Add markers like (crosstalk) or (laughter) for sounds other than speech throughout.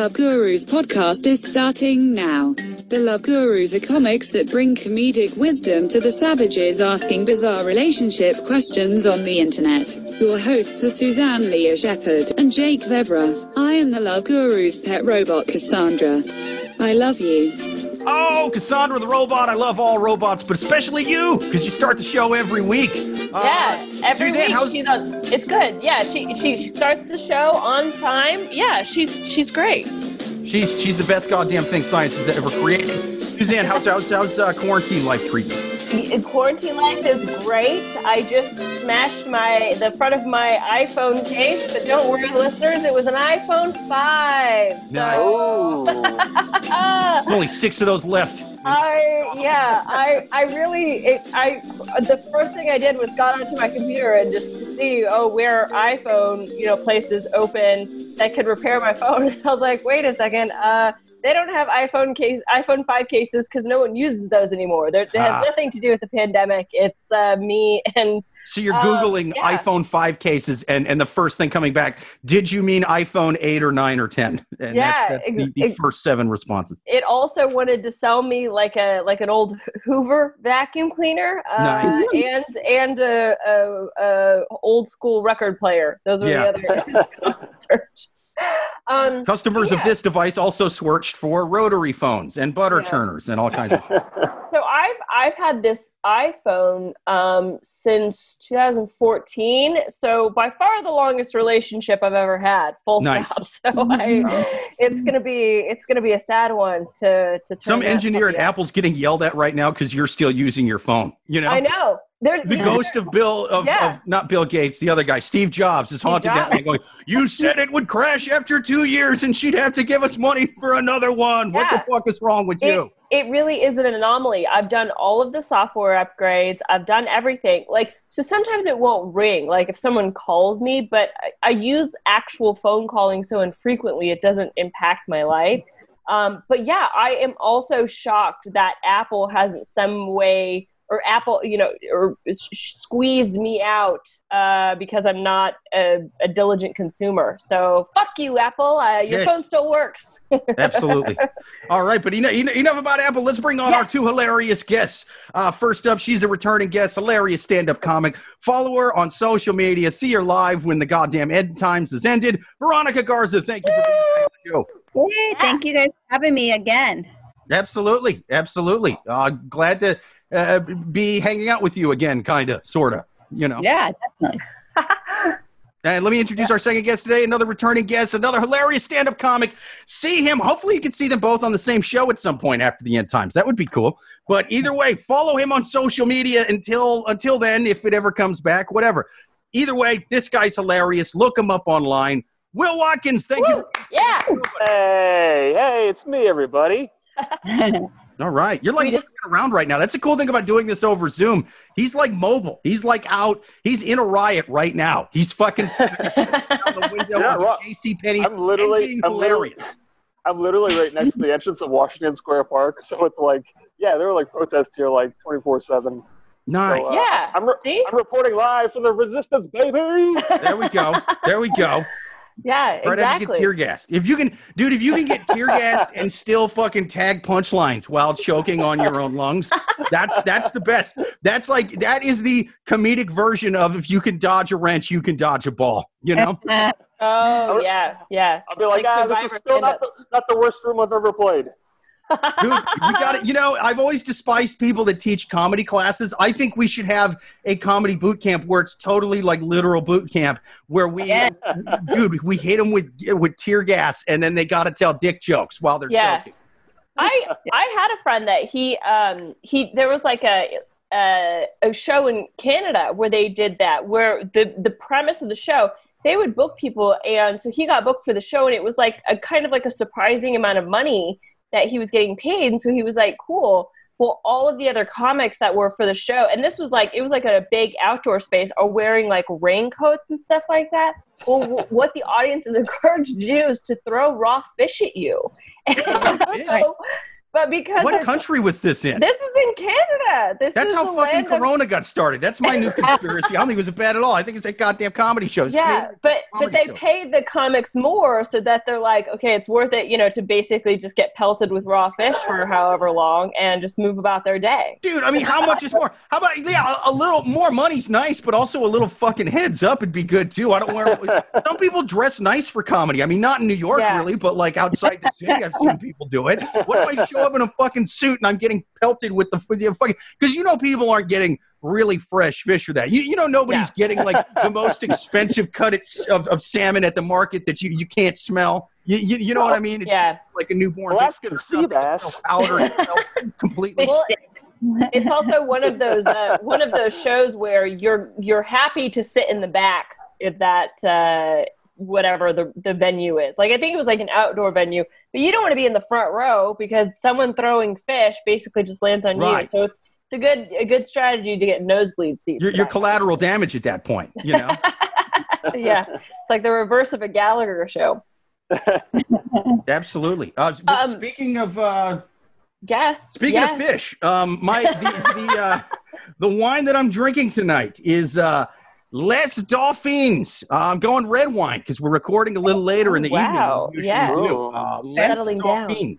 Love Gurus podcast is starting now. The Love Gurus are comics that bring comedic wisdom to the savages asking bizarre relationship questions on the internet. Your hosts are Suzanne Leah Shepherd and Jake Vebra. I am the Love Gurus pet robot Cassandra. I love you. Oh, Cassandra the robot. I love all robots, but especially you, because you start the show every week. Uh, Yeah, every Suzanne, week how's- she's on. It's good. Yeah, she, she she starts the show on time. Yeah, she's she's great. She's she's the best goddamn thing science has ever created. Suzanne, how's how's, how's uh, quarantine life treating you? The- Quarantine life is great. I just smashed my the front of my iPhone case, but don't worry, listeners, it was an iPhone five. So. Ah, (laughs) Only six of those left. I yeah, I I really it, I the first thing I did was got onto my computer and just to see oh where iPhone you know places open that could repair my (laughs) phone. I was like, wait a second, uh, they don't have iPhone case iPhone five cases because no one uses those anymore. They're, it has Ah. nothing to do with the pandemic. It's uh, me and So you're Uh, googling yeah. iPhone five cases, and and the first thing coming back, did you mean iPhone eight or nine or ten? And Yeah, that's, that's the, the ex- first seven responses. it also wanted to sell me like a like an old Hoover vacuum cleaner, uh, Nice. and and a, a, a old school record player. Those were Yeah. the other (laughs) search. Um, Customers of this device also searched for rotary phones and butter Yeah. turners and all kinds of. (laughs) so I've I've had this iPhone um, since 2014. So by far the longest relationship I've ever had. Full Nice. stop. (laughs) So I, it's gonna be it's gonna be a sad one to to turn Some engineer at. Apple's getting yelled at right now because you're still using your phone. You know, I know. There's the ghost of Bill of, Yeah. of not Bill Gates, the other guy, Steve Jobs, is haunting that Jobs. man, going, "You said it would crash after two years, and she'd have to give us money for another one. What the fuck is wrong with it, you?" it really is an anomaly. I've done all of the software upgrades. I've done everything. Like so, sometimes it won't ring. Like if someone calls me, but I, I use actual phone calling so infrequently it doesn't impact my life. Um, but yeah, I am also shocked that Apple hasn't some way or Apple, you know, or s- squeezed me out uh, because I'm not a, a diligent consumer. So fuck you, Apple. Uh, your Yes. phone still works. (laughs) Absolutely. All right, but enough, enough about Apple. Let's bring on our two hilarious guests. Uh, first up, she's a returning guest, hilarious stand-up comic. Follow her on social media. See her live when the goddamn end times has ended. Veronica Garza, thank you for being on the show. Hey, thank you guys for having me again. Absolutely, absolutely. Uh, glad to uh, be hanging out with you again, kind of, sort of. You know. Yeah, definitely. (laughs) And let me introduce our second guest today, another returning guest, another hilarious stand-up comic. See him. Hopefully, you can see them both on the same show at some point after the end times. That would be cool. But either way, follow him on social media until until then, if it ever comes back, whatever. Either way, this guy's hilarious. Look him up online. Will Watkins, thank you. yeah. Hey, hey, it's me, everybody. (laughs) All right. You're like just- around right now. That's the cool thing about doing this over Zoom. He's like mobile. He's like out. He's in a riot right now. He's fucking (laughs) out the window Yeah, of right. JC Penney's I'm literally- being I'm literally- hilarious. I'm literally right next to the entrance of Washington Square Park, (laughs) so it's like, yeah, there were like protests here like 24 seven. Nice. So, uh, Yeah. I'm, re- See? I'm reporting live from the Resistance, baby. There we go. There we go. Yeah, Right have to get exactly. tear gassed. If you can, dude, if you can get tear gassed (laughs) and still fucking tag punchlines while choking on your own lungs, that's that's the best. That's like that is the comedic version of if you can dodge a wrench, you can dodge a ball. You know? (laughs) Oh yeah, yeah. I'll be like, Like ah, this is still not the, not the worst room I've ever played. Dude, we got it. You know, I've always despised people that teach comedy classes. I think we should have a comedy boot camp where it's totally like literal boot camp, where we, Yeah. dude, we hit them with with tear gas, and then they got to tell dick jokes while they're Yeah. choking. I I had a friend that he um he there was like a a, a show in Canada where they did that where the the premise of the show they would book people and so he got booked for the show and it was like a kind of like a surprising amount of money that he was getting paid. And so he was like cool. Well all of the other comics that were for the show and this was like it was like a big outdoor space are wearing like raincoats and stuff like that. Well (laughs) what the audience is encouraged to do is to throw raw fish at you. (laughs) And so but because What country was this in? This is in Canada. This That's how fucking land of- Corona got started. That's my new (laughs) conspiracy. I don't think it was bad at all. I think it's a goddamn comedy show. It's Yeah, but but they show. paid the comics more so that they're like, okay, it's worth it, you know, to basically just get pelted with raw fish for however long and just move about their day. Dude, I mean, how much is more? How about yeah, a, a little more money's nice, but also a little fucking heads up would be good too. I don't wear. (laughs) some people dress nice for comedy. I mean, not in New York Yeah. really, but like outside the city, I've seen people do it. What if I show up in a fucking suit and I'm getting pelted with the, fucking? Because you know people aren't getting really fresh fish for that. You you know nobody's Yeah. getting like the most expensive cut of, of salmon at the market that you you can't smell. You, you, you know what I mean? It's Yeah. like a newborn. Alaskan baby or sea something. It bass. smells powder. (laughs) Completely. Well. It's also one of those uh, one of those shows where you're you're happy to sit in the back if that uh, whatever the the venue is. Like I think it was like an outdoor venue, but you don't want to be in the front row because someone throwing fish basically just lands on you. So it's it's a good a good strategy to get nosebleed seats. You're, you're collateral damage at that point. You know. (laughs) yeah, it's like the reverse of a Gallagher show. (laughs) Absolutely. Uh, Um, speaking of uh, Guess. speaking yes. of fish, um, my the the, uh, (laughs) the wine that I'm drinking tonight is uh, Les Dolphins. Uh, I'm going red wine because we're recording a little later in the Wow, evening. than we yes. usually do. Uh, Les Settling down.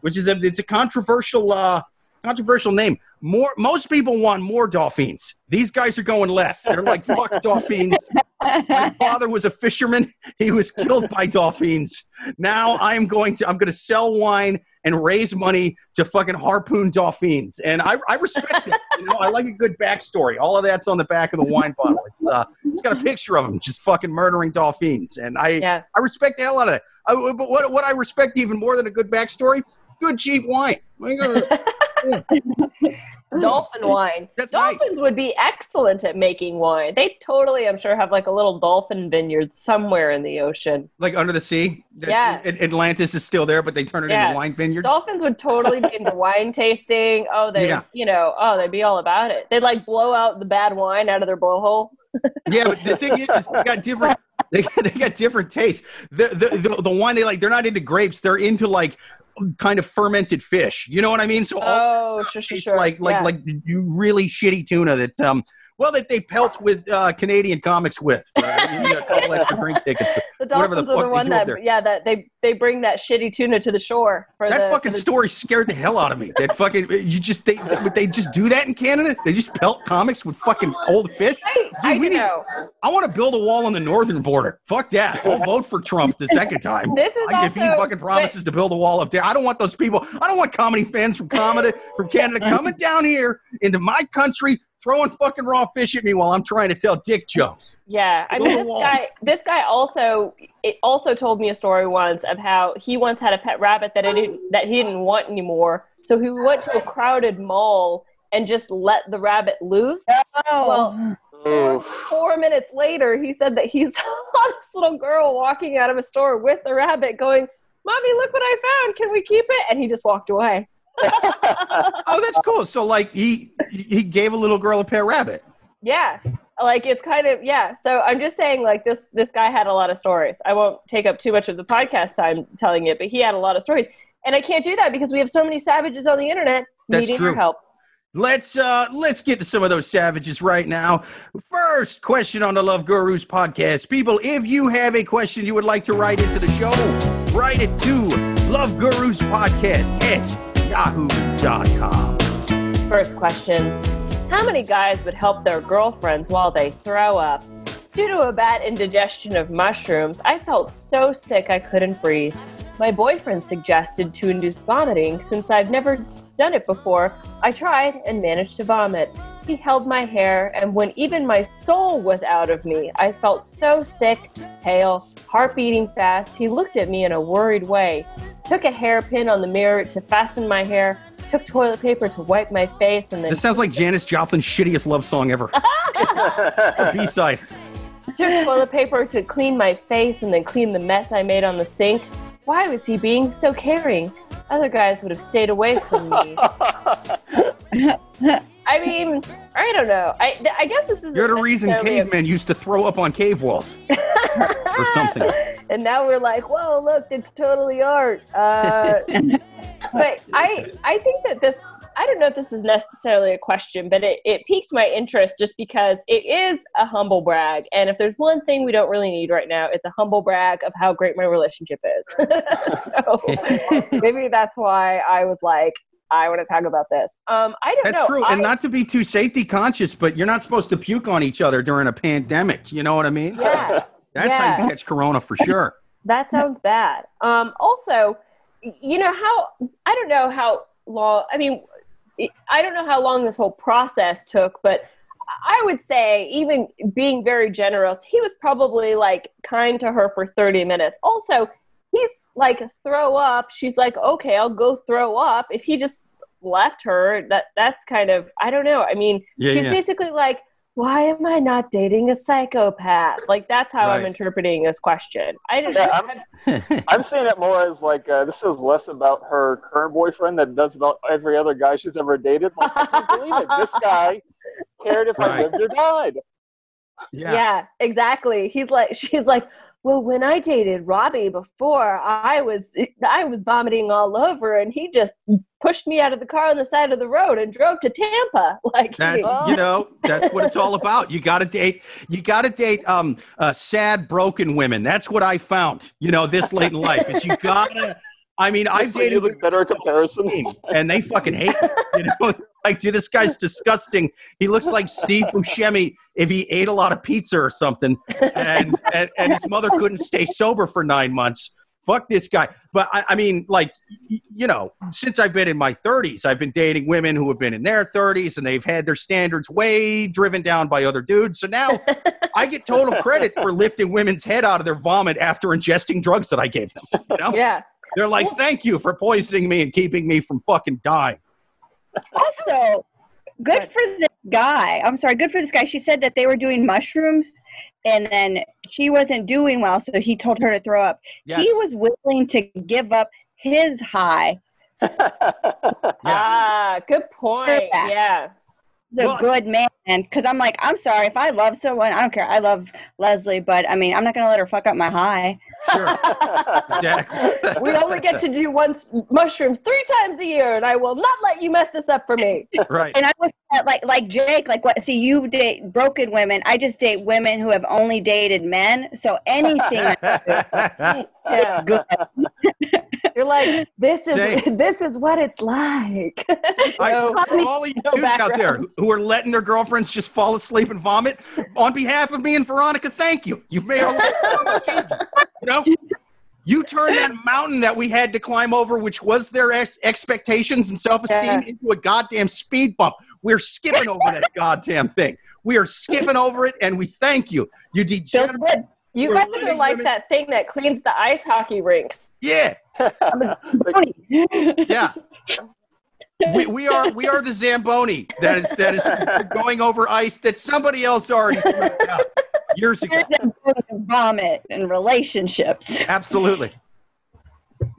Which is a it's a controversial uh, controversial name. More most people want more dolphins. These guys are going less. They're like fuck (laughs) dolphins. My father was a fisherman. He was killed by dolphins. Now I am going to I'm going to sell wine and raise money to fucking harpoon dolphins. And I, I respect it. You know, I like a good backstory. All of that's on the back of the wine (laughs) bottle. It's uh, it's got a picture of him just fucking murdering dolphins. And I Yeah. I respect the hell out of that. I, but what what I respect even more than a good backstory, good cheap wine. (laughs) Dolphin wine. That's nice. Dolphins would be excellent at making wine. They totally, I'm sure, have like a little dolphin vineyard somewhere in the ocean. like under the sea. That's- Yeah. At- Atlantis is still there, but they turn it Yeah. into wine vineyards. Dolphins would totally be into wine tasting. Oh, they, Yeah. you know, oh, they'd be all about it. They'd like blow out the bad wine out of their blowhole. Yeah, but the thing is, is they got different. (laughs) They got, they got different tastes. The, the the the wine they like, they're not into grapes. They're into like kind of fermented fish. You know what I mean? So all Oh, sure, sure, sure. like like Yeah. like you really shitty tuna that's um well that they pelt with uh, Canadian comics with uh, a couple extra drink tickets. (laughs) the whatever the dolphins are fuck the they one that, there. yeah, that they they bring that shitty tuna to the shore for That the fucking the- story scared the hell out of me. That fucking you just they they, they just do that in Canada. They just pelt comics with fucking old fish. I, I we need- know. I want to build a wall on the northern border. Fuck that. I'll (laughs) vote for Trump the second time. This is I- if he fucking promises to build a wall up there, I don't want those people. I don't want comedy fans from comedy from Canada coming down here into my country throwing fucking raw fish at me while I'm trying to tell dick jokes. Yeah, I mean this wall. guy. This guy also it also told me a story once of how he once had a pet rabbit that it didn't, that he didn't want anymore. So he went to a crowded mall and just let the rabbit loose. Oh. Well, Ooh. four minutes later, he said that he (laughs) saw this little girl walking out of a store with the rabbit, going, "Mommy, look what I found! Can we keep it?" And he just walked away. (laughs) Oh, that's cool. So like he he gave a little girl a pet rabbit. Yeah. Like it's kind of yeah. So I'm just saying like this this guy had a lot of stories. I won't take up too much of the podcast time telling it, but he had a lot of stories. And I can't do that because we have so many savages on the internet That's needing true. help. Let's uh let's get to some of those savages right now. First question on the Love Gurus podcast. People, if you have a question you would like to write into the show, write it to Love Gurus Podcast at yahoo.com. First question. How many guys would help their girlfriends while they throw up? Due to a bad indigestion of mushrooms, I felt so sick I couldn't breathe. My boyfriend suggested to induce vomiting since I've never done it before. I tried and managed to vomit. He held my hair, and when even my soul was out of me, I felt so sick, pale, heart beating fast. He looked at me in a worried way, took a hairpin on the mirror to fasten my hair, took toilet paper to wipe my face, and then This sounds like Janis Joplin's shittiest love song ever. (laughs) (laughs) B side. took toilet paper to clean my face and then clean the mess I made on the sink. Why was he being so caring? Other guys would have stayed away from me. (laughs) I mean, I don't know. I, th- I guess this is You're the reason cavemen used to throw up on cave walls (laughs) or something. And now we're like, whoa, look, it's totally art. Uh, (laughs) but I I think that this I don't know if this is necessarily a question, but it, it piqued my interest just because it is a humble brag. And if there's one thing we don't really need right now, it's a humble brag of how great my relationship is. (laughs) so maybe that's why I was like, I want to talk about this. Um, I don't That's know. true. I, and not to be too safety conscious, but you're not supposed to puke on each other during a pandemic. You know what I mean? yeah, (laughs) That's how you catch corona for sure. (laughs) that sounds bad. Um, also, you know how I don't know how long. I mean, I don't know how long this whole process took, but I would say, even being very generous, he was probably like kind to her for 30 minutes. Also, like, throw up. She's like, okay, I'll go throw up. If he just left her, that that's kind of, I don't know. I mean, Yeah, she's yeah. basically like, why am I not dating a psychopath? Like, that's how I'm interpreting this question. I don't Yeah, I'm- (laughs) I'm seeing it more as like uh, this is less about her current boyfriend than does about every other guy she's ever dated. Like, I can't believe it. This guy cared if I lived or died. Yeah. Yeah. exactly. He's like, she's like, well, when I dated Robbie before, I was I was vomiting all over, and he just pushed me out of the car on the side of the road and drove to Tampa. (laughs) Like, That's Oh. you know that's what it's all (laughs) about. You got to date. You got to date um uh, sad broken women. That's what I found. You know, this late in life is you gotta. I mean, I've Just like dated even better comparison. and they fucking hate me. You know, (laughs) like, dude, this guy's disgusting. He looks like Steve Buscemi if he ate a lot of pizza or something, and and, and his mother couldn't stay sober for nine months. Fuck this guy. But I, I mean, like, you know, since I've been in my 30s, I've been dating women who have been in their 30s and they've had their standards way driven down by other dudes. So now (laughs) I get total credit for lifting women's head out of their vomit after ingesting drugs that I gave them. You know? yeah, They're like, thank you for poisoning me and keeping me from fucking dying. Also, good for this guy. I'm sorry, good for this guy. She said that they were doing mushrooms and then she wasn't doing well, so he told her to throw up. Yes. He was willing to give up his high. (laughs) ah, good point. Yeah. Yeah, The Well- good man. Because I'm like, I'm sorry, if I love someone, I don't care. I love Leslie, but I mean, I'm not going to let her fuck up my high. Sure. Exactly. (laughs) we only get to do once mushrooms three times a year, and I will not let you mess this up for me. right. And I was uh, like, like Jake, like what? See, you date broken women. I just date women who have only dated men. So anything (laughs) Yeah, good. you're like, this is Jake. (laughs) this is what it's like. I, No. for all you no dudes out there who are letting their girlfriends just fall asleep and vomit, on behalf of me and Veronica, thank you. You've made our life so much easier. You know, you turned that mountain that we had to climb over, which was their ex- expectations and self-esteem, Yeah. into a goddamn speed bump. We're skipping over that (laughs) goddamn thing. We are skipping over it, and we thank you. You degenerate. You We're guys are like women- that thing that cleans the ice hockey rinks. Yeah, (laughs) yeah. We, we are we are the zamboni that is that is (laughs) going over ice that somebody else already smoked out years ago. Here's that good vomit and relationships. Absolutely.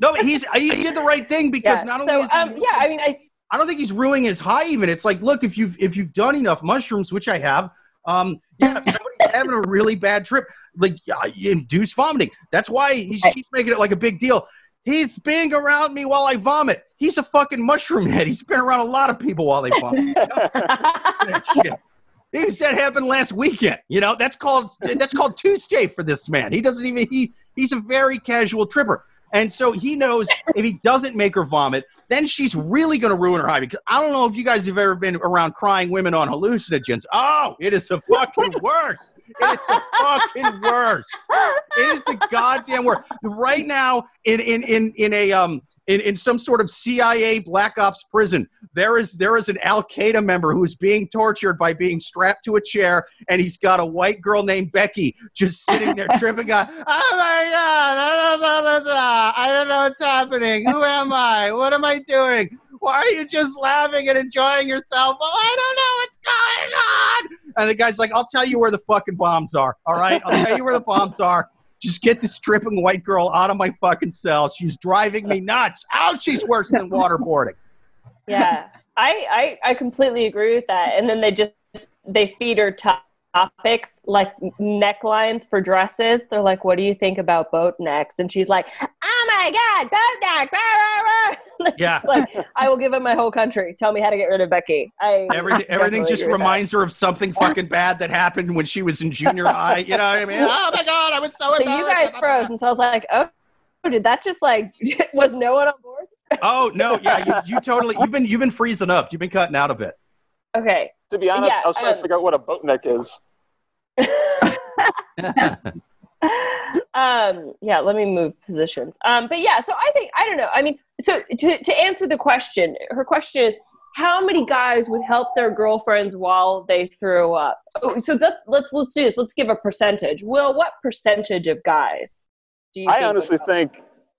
No, but he's he did the right thing because Yeah. not only So, is he, um, yeah, I mean, I I don't think he's ruining his high. Even it's like, look, if you've if you've done enough mushrooms, which I have, um, yeah, (laughs) having a really bad trip, like uh, induce vomiting. That's why he's, she's making it like a big deal. He's being around me while I vomit. He's a fucking mushroom head. He's been around a lot of people while they vomit. (laughs) Said happened last weekend. You know, that's called that's called Tuesday for this man. He doesn't even he he's a very casual tripper. And so he knows if he doesn't make her vomit, then she's really going to ruin her high. Because I don't know if you guys have ever been around crying women on hallucinogens. Oh, it is the fucking (laughs) worst. It is the fucking worst. It is the goddamn worst. Right now, in in in in a um in, in some sort of CIA black ops prison, there is there is an Al Qaeda member who is being tortured by being strapped to a chair, and he's got a white girl named Becky just sitting there (laughs) tripping on. Oh my god! I don't know, I don't know what's happening. Who am I? What am I doing? Why are you just laughing and enjoying yourself? Oh, I don't know what's going on. And the guy's like, "I'll tell you where the fucking bombs are. All right, I'll tell you where the bombs are." Just get this tripping white girl out of my fucking cell. She's driving me nuts. Ouch, she's worse than waterboarding. yeah, I, I I completely agree with that. And then they just they feed her to- topics like necklines for dresses. They're like, "What do you think about boat necks?" And she's like, "Oh my god, boat neck!" rah, rah, rah." (laughs) Yeah. like I will give up my whole country. Tell me how to get rid of Becky. I (laughs) Everything, everything just reminds her of something fucking bad that happened when she was in junior high. You know what I mean? (laughs) Oh my god, I was so. So you guys froze, and so I was like, oh, did that just like was no one on board? Oh no, yeah, you, you totally. You've been you've been freezing up. You've been cutting out a bit. Okay. To be honest, Yeah, I was trying um, to figure out what a boat neck is. (laughs) um yeah let me move positions. Um but yeah so i think i don't know. I mean so to, to answer the question her question is how many guys would help their girlfriends while they threw up? Oh, so let's let's let's do this. Let's give a percentage. Will what percentage of guys do you I think honestly think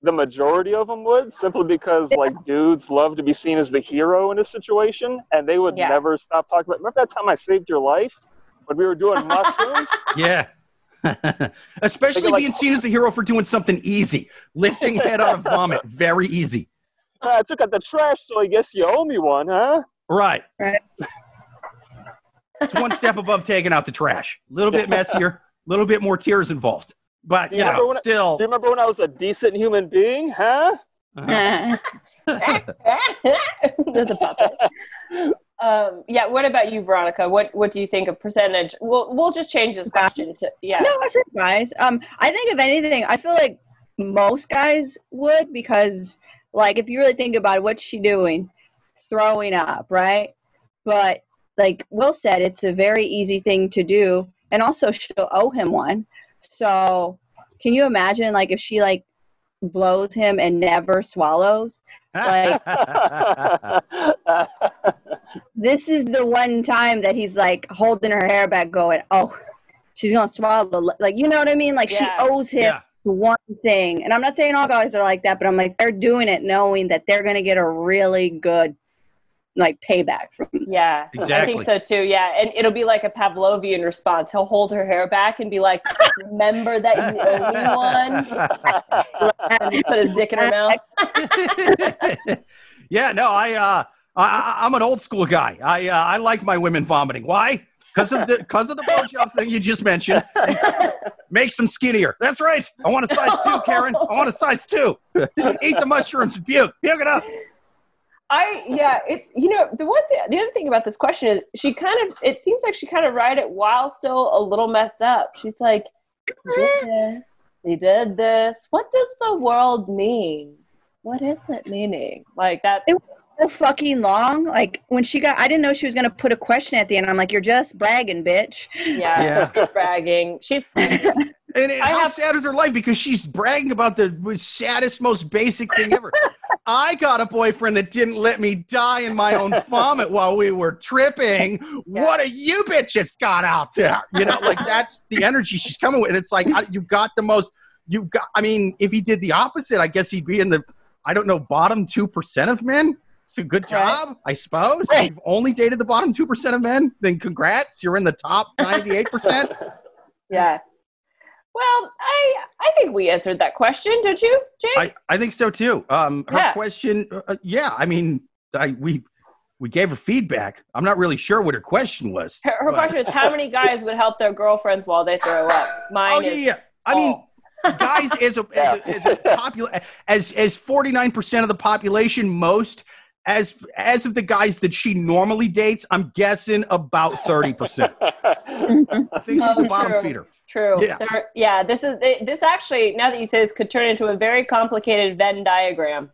the majority of them would, simply because like dudes love to be seen as the hero in a situation, and they would Yeah. never stop talking about. Remember that time I saved your life when we were doing (laughs) mushrooms? yeah. (laughs) Especially Think of, like- being seen as a hero for doing something easy, lifting head out of (laughs) vomit, very easy. Uh, I took out the trash, so I guess you owe me one, huh? Right. Right. It's one step above taking out the trash. A little bit messier, a little bit more tears involved. But you Yeah. know, When I- still. Do you remember when I was a decent human being, huh? (laughs) there's a puppet um yeah what about you veronica what what do you think of percentage we'll we'll just change this question to yeah No, I said. Um, I think if anything, I feel like most guys would because, like, if you really think about it, what's she doing? Throwing up, right? But like Will said, it's a very easy thing to do, and also she'll owe him one. So, can you imagine, like, if she like blows him and never swallows? Like- (laughs) This is the one time that he's like holding her hair back, going, "Oh, she's gonna swallow." Like, you know what I mean? Like she owes him yeah. one thing. And I'm not saying all guys are like that, but I'm like they're doing it knowing that they're gonna get a really good like payback from this. Yeah, I think so too. Yeah, and it'll be like a Pavlovian response. He'll hold her hair back and be like, "Remember that you owe me one." (laughs) Put his dick in her mouth. (laughs) yeah, no, I, uh, I, I- I'm an old school guy. I, uh, I like my women vomiting. Why? Because of the, because of the blowjob thing you just mentioned. Makes them skinnier. That's right. I want a size two, Karen. I want a size two. Eat the mushrooms and puke. Puke it up. I yeah, it's you know the one thing the other thing about this question is she kind of it seems like she kind of write it while still a little messed up. She's like, "He did (laughs) this, he did this. What does the world mean? What is it meaning? Like that? It was so fucking long. Like when she got, I didn't know she was gonna put a question at the end. I'm like, you're just bragging, bitch. Yeah, Yeah. she's bragging. She's bragging. (laughs) And, and I how have- sad is her life? Because she's bragging about the saddest, most basic thing ever. I got a boyfriend that didn't let me die in my own vomit while we were tripping. What a you bitches got out there? You know, like that's the energy she's coming with. It's like I- you've got the most. You've got. I mean, if he did the opposite, I guess he'd be in the. I don't know, bottom two percent of men. So good job, I suppose. Right. you've only dated the bottom two percent of men, then congrats, you're in the top ninety-eight percent. (laughs) yeah. Well, I I think we answered that question, don't you, Jake? I, I think so too. Um, her Yeah. question, uh, yeah, I mean, I, we we gave her feedback. I'm not really sure what her question was. her, her question is how many guys would help their girlfriends while they throw up? Mine Oh yeah, yeah. I mean, (laughs) guys, as a as a, as a popul- as as 49 percent of the population, most as as of the guys that she normally dates, I'm guessing about 30 percent. (laughs) I think she's Oh, a bottom true. feeder. True. Yeah. There- yeah. This is this actually. Now that you say this, could turn into a very complicated Venn diagram.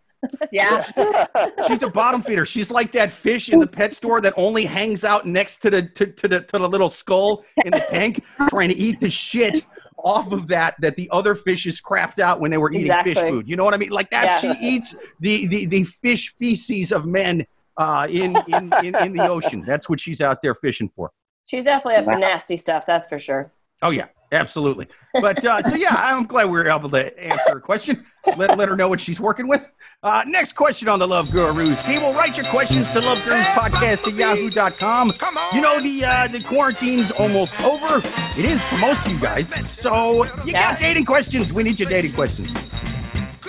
Yeah. (laughs) She's a bottom feeder. She's like that fish in the pet store that only hangs out next to the to, to the to the little skull in the tank, trying to eat the shit off of that that the other fishes crapped out when they were eating fish food. You know what I mean? Like that. Yeah. She eats the the the fish feces of men uh, in, in in in the ocean. That's what she's out there fishing for. She's definitely up for nasty stuff. That's for sure. Oh yeah, absolutely. But uh, so yeah, I'm glad we were able to answer her question. Let, let her know what she's working with. Uh, next question on the Love Gurus. People, write your questions to Love Gurus Podcast at yahoo.com. You know the uh, the quarantine's almost over. It is for most of you guys. So you Yeah. got dating questions. We need your dating questions.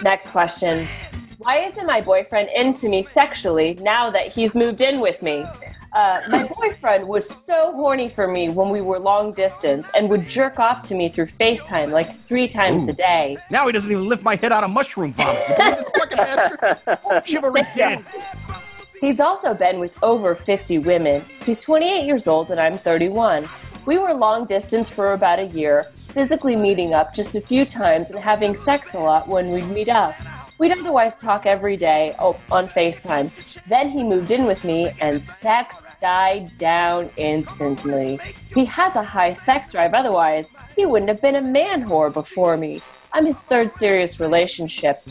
Next question. Why isn't my boyfriend into me sexually now that he's moved in with me? Uh, my boyfriend was so horny for me when we were long distance and would jerk off to me through FaceTime like three times Ooh. a day. Now he doesn't even lift my head out of mushroom vomit. You believe this fucking fucking. (laughs) Chivalry's dead. He's also been with over 50 women. He's 28 years old and I'm 31. We were long distance for about a year, physically meeting up just a few times and having sex a lot when we'd meet up. We'd otherwise talk every day oh, on FaceTime. Then he moved in with me and sex died down instantly. He has a high sex drive, otherwise, he wouldn't have been a man whore before me. I'm his third serious relationship.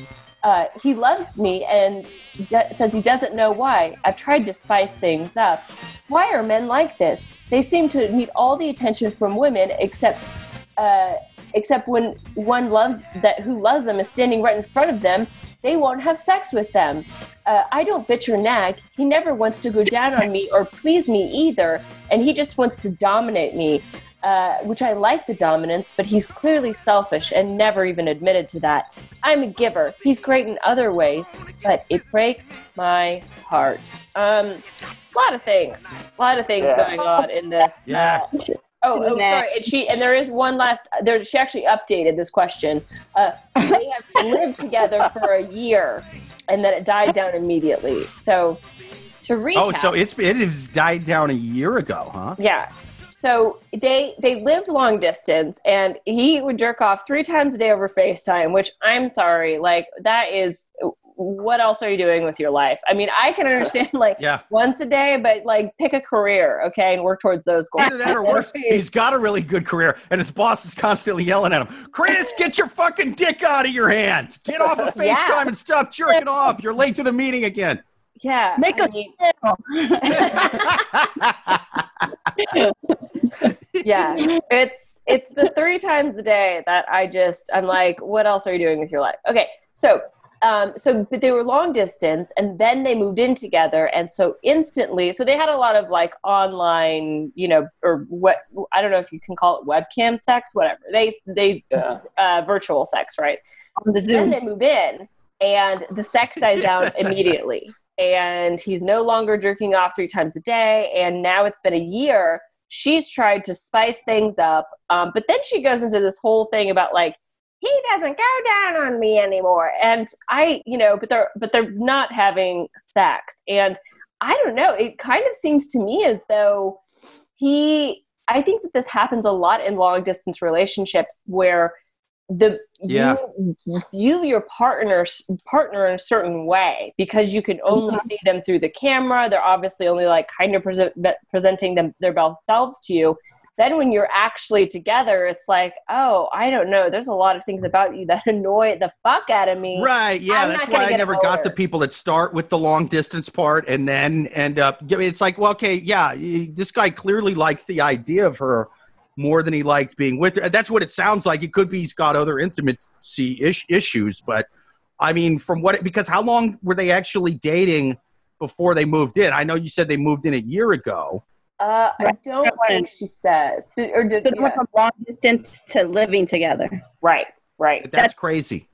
Uh, he loves me and d- says he doesn't know why. I've tried to spice things up. Why are men like this? They seem to need all the attention from women, except uh, except when one loves that who loves them is standing right in front of them. They won't have sex with them. Uh, I don't bitch or nag. He never wants to go down on me or please me either, and he just wants to dominate me. Uh, which I like the dominance, but he's clearly selfish and never even admitted to that. I'm a giver. He's great in other ways, but it breaks my heart. Um, a lot of things, a lot of things Yeah. going on in this. Yeah. Uh, oh, oh, sorry. And she and there is one last. There, she actually updated this question. Uh, they have (laughs) lived together for a year, and then it died down immediately. So, to recap, Oh, so it's it has died down a year ago, huh? yeah. So they they lived long distance, and he would jerk off three times a day over Facetime. Which I'm sorry, like that is what else are you doing with your life? I mean, I can understand like Yeah. once a day, but like pick a career, okay, and work towards those goals. Either that or worse, (laughs) he's got a really good career, and his boss is constantly yelling at him, Chris, (laughs) get your fucking dick out of your hand. Get off of FaceTime Yeah. and stop jerking off. You're late to the meeting again. Yeah, Make I a mean, (laughs) yeah, it's it's the three times a day that I just I'm like, what else are you doing with your life? Okay, so um, so but they were long distance, and then they moved in together, and so instantly, so they had a lot of like online, you know, or what I don't know if you can call it webcam sex, whatever. They they uh, virtual sex, right? On the then they move in and the sex dies down (laughs) immediately and he's no longer jerking off three times a day and now it's been a year she's tried to spice things up um, but then she goes into this whole thing about like he doesn't go down on me anymore. And i you know but they're but they're not having sex. And i don't know it kind of seems to me as though he i think that this happens a lot in long distance relationships where the Yeah. you view your partner's partner in a certain way because you can only mm-hmm. see them through the camera. They're obviously only like kind of present, presenting them their best selves to you then when you're actually together it's like oh i don't know there's a lot of things about you that (laughs) annoy the fuck out of me Right. Yeah. I'm that's why I never got the people that start with the long distance part and then end up. I mean, It's like, well, okay, yeah, this guy clearly liked the idea of her more than he liked being with her. That's what it sounds like. It could be he's got other intimacy ish- issues, but I mean, from what it, because how long were they actually dating before they moved in? I know you said they moved in a year ago. Uh, i don't think she says did, or did, So they went from long distance to living together. right right That's, That's- crazy.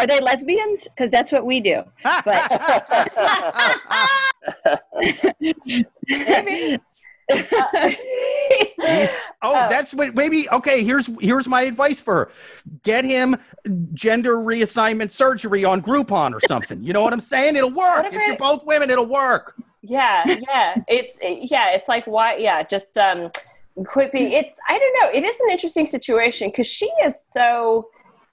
Are they lesbians? Because that's what we do. Maybe. (laughs) Uh, He's- oh, Oh. that's what maybe okay, here's here's my advice for her. Get him gender reassignment surgery on Groupon or something. You know what I'm saying? It'll work. What If if you're it- both women, it'll work. Yeah yeah. It's it- yeah it's like why yeah just um quit being it's i don't know it is an interesting situation because she is so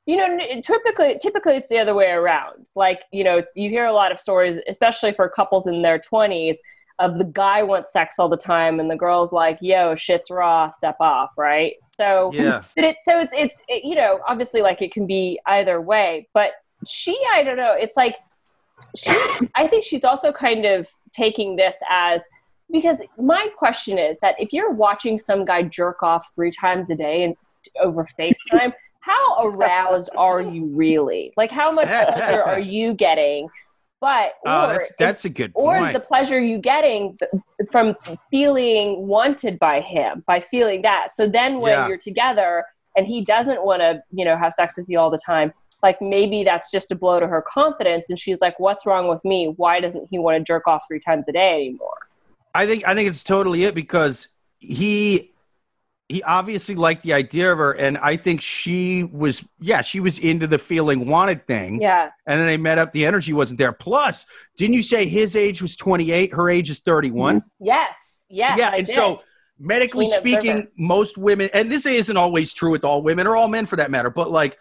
you know typically typically it's the other way around. Like you know it's you hear a lot of stories especially for couples in their 20s of the guy wants sex all the time and the girl's like yo shit's raw step off right? So Yeah. but it's so it's it's it, you know obviously like it can be either way but she i don't know it's like she i think she's also kind of taking this as because my question is that if you're watching some guy jerk off three times a day and over facetime (laughs) how aroused are you really? Like how much (laughs) pleasure are you getting? But Oh, or that's that's a good or is the pleasure you getting th- from feeling wanted by him by feeling that? So then when Yeah. you're together and he doesn't want to you know have sex with you all the time like maybe that's just a blow to her confidence and she's like what's wrong with me why doesn't he want to jerk off three times a day anymore I think I think it's totally it because he he obviously liked the idea of her, and I think she was, yeah, she was into the feeling wanted thing. Yeah. And then they met up. The energy wasn't there. Plus, didn't you say his age was 28? Her age is 31. Mm-hmm. Yes. Yes. yeah, I and did. so medically Clean speaking, observer. most women, and this isn't always true with all women or all men for that matter, but like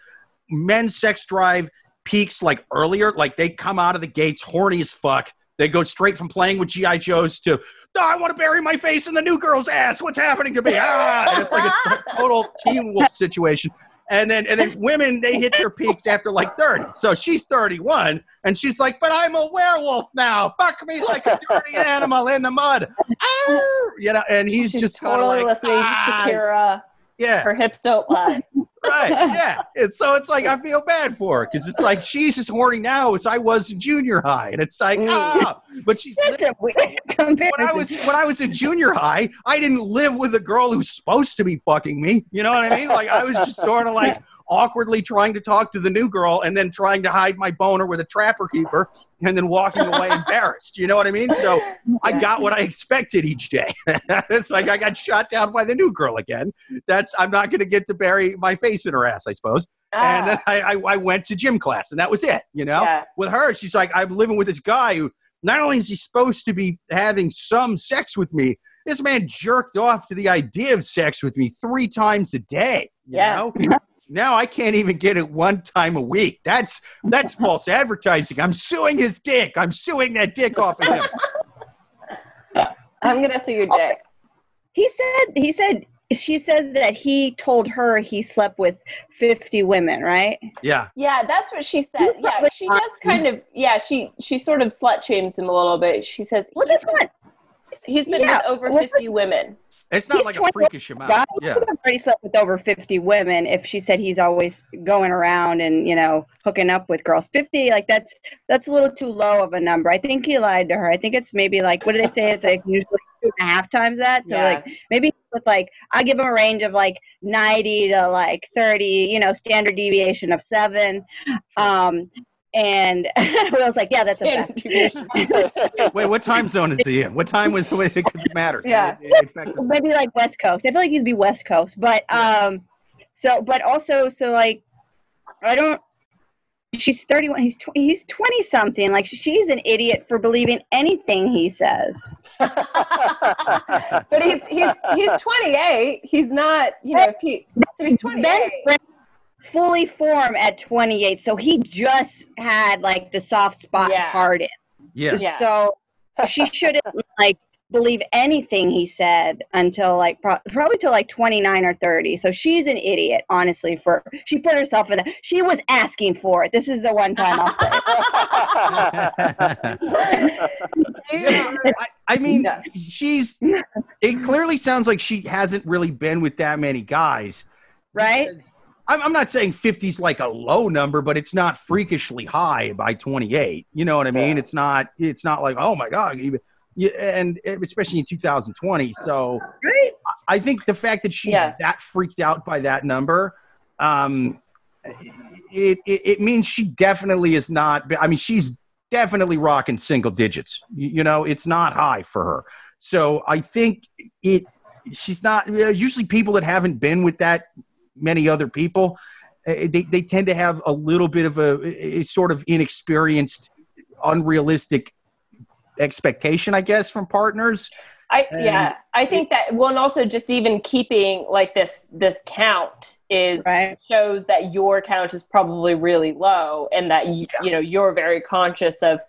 men's sex drive peaks like earlier, like they come out of the gates horny as fuck. They go straight from playing with GI Joes to "Oh, I want to bury my face in the new girl's ass. What's happening to me? Ah! And it's like a total Teen Wolf situation. And then and then women they hit their peaks after like 30. So she's 31 and she's like, but I'm a werewolf now. Fuck me like a dirty animal in the mud. Ah! You know, and he's She's just totally like, listening "Ah." to Shakira. Yeah, Her hips don't lie. Right. (laughs) Yeah. And so it's like I feel bad for her because it's like she's as horny now as I was in junior high. And it's like, Mm. ah, but she's That's a weird comparison. when I was when I was in junior high, I didn't live with a girl who's supposed to be fucking me. You know what I mean? Like I was just sort of like awkwardly trying to talk to the new girl and then trying to hide my boner with a trapper keeper and then walking away (laughs) embarrassed. You know what I mean? So I got what I expected each day. (laughs) it's like I got shot down by the new girl again. That's I'm not going to get to bury my face in her ass, I suppose. And then Ah, I, I, I went to gym class, and that was it. You know, yeah. with her, she's like, I'm living with this guy who not only is he supposed to be having some sex with me, this man jerked off to the idea of sex with me three times a day. You Yeah. know? (laughs) Now I can't even get it one time a week. That's that's (laughs) false advertising. I'm suing his dick. I'm suing that dick off of him. (laughs) I'm gonna sue your dick. He said he said she says that he told her he slept with 50 women, right? Yeah. Yeah, that's what she said. Yeah, probably she does kind of. Yeah, she she sort of slut shames him a little bit. She says Well, he's, that's not. he's been yeah, with over fifty women. It's not He's like a 21 freakish amount. guy Yeah. would already slept with over 50 women if she said he's always going around and you know hooking up with girls? 50 like that's that's a little too low of a number. I think he lied to her. I think it's maybe like what do they say? It's like usually two and a half times that. So Yeah. like maybe with like i give him a range of like 90 to like 30 you know standard deviation of seven. Um and (laughs) I was like, yeah, that's a fact. (laughs) Wait, what time zone is he in? What time was (laughs) because it matters. Yeah. It- it affects maybe like West Coast. I feel like he'd be West Coast, but um, so but also so like I don't. She's thirty one. He's tw- he's twenty something. Like she's an idiot for believing anything he says. but he's he's he's 28. He's not, you know, he, so he's 28. Ben fully formed at twenty eight, so he just had like the soft spot Yeah. hardened. Yes. Yeah. So she shouldn't (laughs) like believe anything he said until like pro- probably till like 29 or 30 so she's an idiot honestly for she put herself in that she was asking for it this is the one time i'll say (laughs) Yeah, I, I mean, Yeah. she's. It clearly sounds like she hasn't really been with that many guys, right Because I'm, I'm not saying 50's like a low number, but it's not freakishly high by 28. You know what I mean? Yeah. It's not. It's not like oh my god, you, you, and especially in 2020. So right I think the fact that she's Yeah. that freaked out by that number, um, it, it it means she definitely is not. I mean, she's definitely rocking single digits. You, you know, it's not high for her. So I think it. She's not. Usually, people that haven't been with that many other people, eh, eh, they they tend to have a little bit of a, a sort of inexperienced, unrealistic expectation, I guess, from partners. I And- yeah, I think that well, and also just even keeping like this this count is right shows that your count is probably really low, and that you, you know you're very conscious of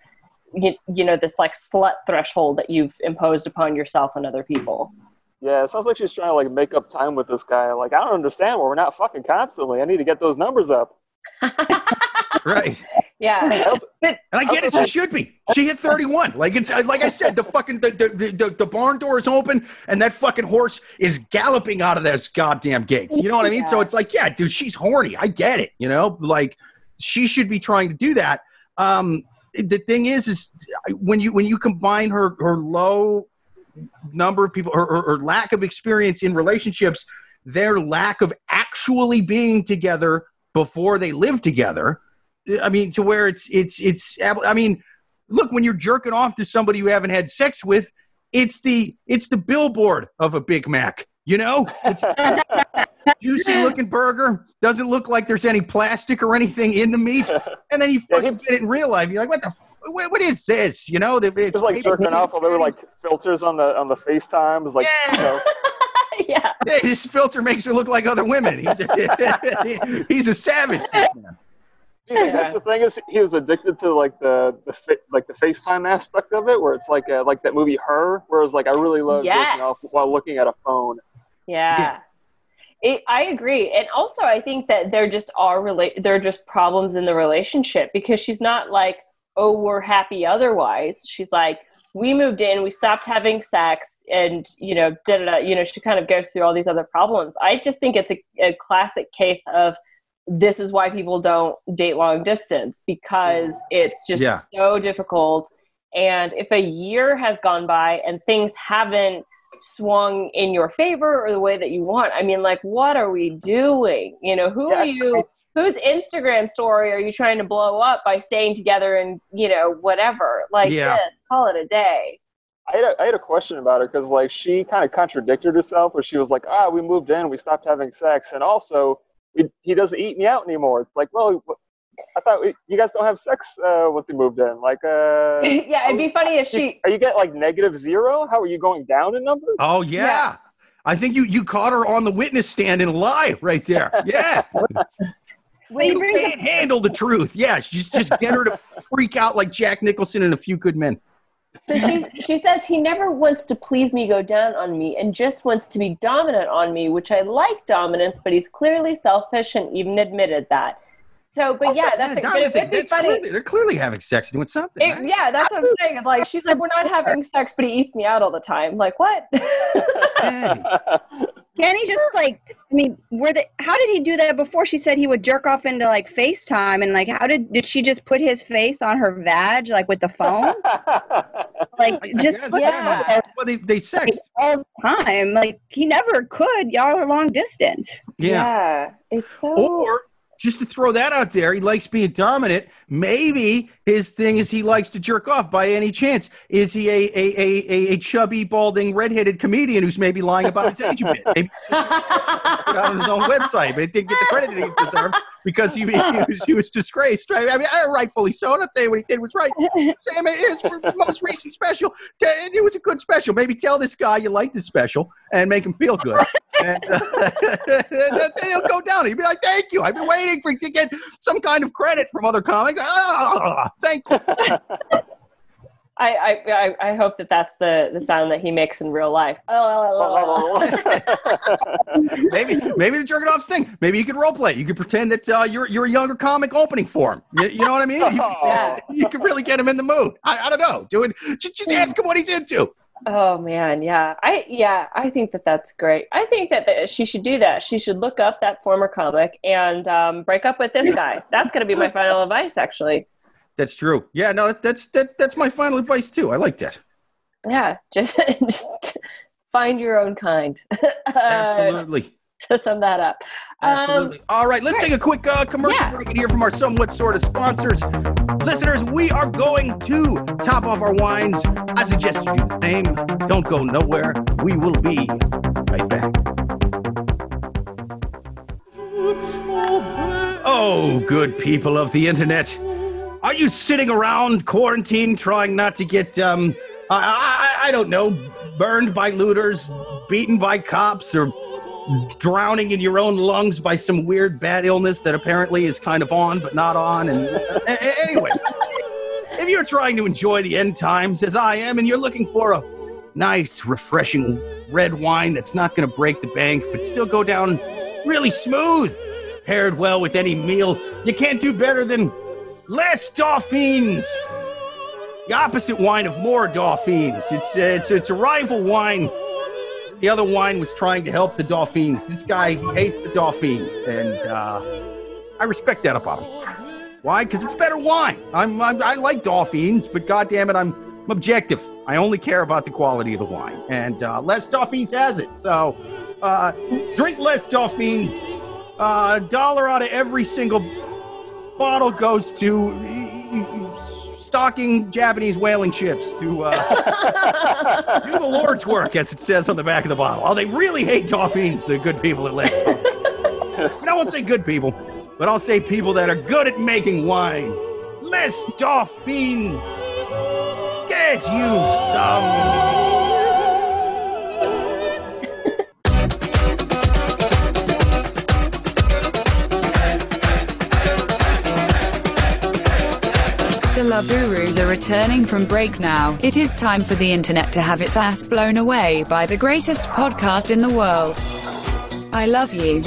you, you know this like slut threshold that you've imposed upon yourself and other people. Yeah, it sounds like she's trying to like make up time with this guy. Like, I don't understand why we're not fucking constantly. I need to get those numbers up. (laughs) Right. Yeah, And I get it. She should be. She hit 31. Like it's like I said, the fucking the, the, the, the barn door is open and that fucking horse is galloping out of those goddamn gates. You know what I mean? So it's like, yeah, dude, she's horny. I get it. You know, like she should be trying to do that. Um, the thing is, is when you when you combine her her low number of people or, or, or lack of experience in relationships, their lack of actually being together before they live together. I mean, to where it's it's it's. I mean, look when you're jerking off to somebody you haven't had sex with, it's the it's the billboard of a Big Mac. You know, it's (laughs) juicy looking burger. Doesn't look like there's any plastic or anything in the meat. And then you fucking get it in real life. You're like, what the? What, what is this? You know, the- it's It's like jerking off while there were like filters on the on the FaceTime. It like, Yeah. you know, (laughs) yeah. Hey, this filter makes her look like other women. He's a, (laughs) he's a savage. (laughs) Do you that's the thing is he was addicted to like the the fa- like the FaceTime aspect of it, where it's like uh like that movie Her, where it's like I really love Yes. jerking off while looking at a phone. Yeah. Yeah. It, I agree, and also I think that there just are rela- there are just problems in the relationship because she's not like, oh, we're happy otherwise. She's like, we moved in, we stopped having sex, and you know, da da da. You know, she kind of goes through all these other problems. I just think it's a, a classic case of this is why people don't date long distance because it's just Yeah. so difficult. And if a year has gone by and things haven't swung in your favor or the way that you want, I mean, like, what are we doing? You know, who are you? Whose Instagram story are you trying to blow up by staying together and you know whatever like Yeah. this? Call it a day. I had a, I had a question about her because like she kind of contradicted herself, where she was like, ah, we moved in, we stopped having sex, and also we, he doesn't eat me out anymore. It's like, well, I thought we, you guys don't have sex uh, once you moved in. Like, uh, (laughs) yeah, it'd be funny if she. are you getting like negative zero? How are you going down in numbers? Oh yeah. Yeah. I think you you caught her on the witness stand and lie right there. Yeah. (laughs) But you can't handle the truth. Yeah, just just get her to freak out like Jack Nicholson and a few good men. So she she says he never wants to please me, go down on me, and just wants to be dominant on me, which I like dominance, but he's clearly selfish and even admitted that. So, but oh, yeah, that's Yeah, a, it would be funny. clearly, they're clearly having sex doing something. It, right? yeah, that's what I'm saying. It's like she's like, we're not having sex, but he eats me out all the time. Like what? (laughs) Hey. Can he just like? I mean, were they? How did he do that before? She said he would jerk off into like FaceTime, and like, how did did she just put his face on her vag like with the phone? (laughs) Like, I- I just guess, put yeah. Well, they they sex. all the time. Like, he never could. Y'all are long distance. Yeah. it's so. Or just to throw that out there, he likes being dominant. Maybe his thing is he likes to jerk off. By any chance, is he a a, a, a, chubby, balding, redheaded comedian who's maybe lying about his age a bit? Maybe it on his own website, but he didn't get the credit he deserved because he, he, was, he was disgraced. I mean, I- rightfully so. I'm not saying what he did was right. Sam, his most recent special, it was a good special. Maybe tell this guy you like this special and make him feel good. and uh, (laughs) then (laughs) he'll go down. He'll be like, "Thank you. I've been waiting for to get some kind of credit from other comics. Ah, thank you." (laughs) I, I I I hope that that's the the sound that he makes in real life. Oh, (laughs) (laughs) maybe maybe the jerking off's thing. Maybe you could role play. You could pretend that uh, you're you're a younger comic opening for him. You, you know what I mean? You, Yeah. you could really get him in the mood. I, I don't know. Do it. Just, just ask him what he's into. Oh man, yeah. I yeah, I think that that's great. I think that, that she should do that. She should look up that former comic and um, break up with this guy. That's going to be my (laughs) final advice, actually. That's true. Yeah, no, that's that that's my final advice too. I like that. Yeah, just (laughs) just find your own kind. (laughs) Uh, Absolutely. (laughs) to sum that up. Um, Absolutely. All right, let's take a quick uh, commercial Yeah. break and hear from our somewhat sort of sponsors. Listeners, we are going to top off our wines. I suggest you do the same. Don't go nowhere. We will be right back. Oh, good people of the internet. Are you sitting around quarantine trying not to get, um, I, I, I don't know, burned by looters, beaten by cops, or drowning in your own lungs by some weird bad illness that apparently is kind of on but not on? And anyway, if you're trying to enjoy the end times as I am and you're looking for a nice, refreshing red wine that's not going to break the bank but still go down really smooth, paired well with any meal, you can't do better than Les Dauphins. The opposite wine of more Dauphins. It's, it's, it's a rival wine. The other wine was trying to help the Dolphins. This guy hates the Dolphins, and uh, I respect that about him. Why? Because it's better wine. I'm, I'm I like Dolphins, but goddamn it, I'm, I'm objective. I only care about the quality of the wine, and uh, Les Dauphins has it. So uh, drink Les Dauphins. Uh, a dollar out of every single bottle goes to stalking Japanese whaling ships to uh, (laughs) do the Lord's work, as it says on the back of the bottle. Oh, they really hate dolphins, the good people at Les Dolphins. I won't say good people, but I'll say people that are good at making wine. Les Dolphins! Get you some! Love are returning from break now. It is time for the internet to have its ass blown away by the greatest podcast in the world. I love you.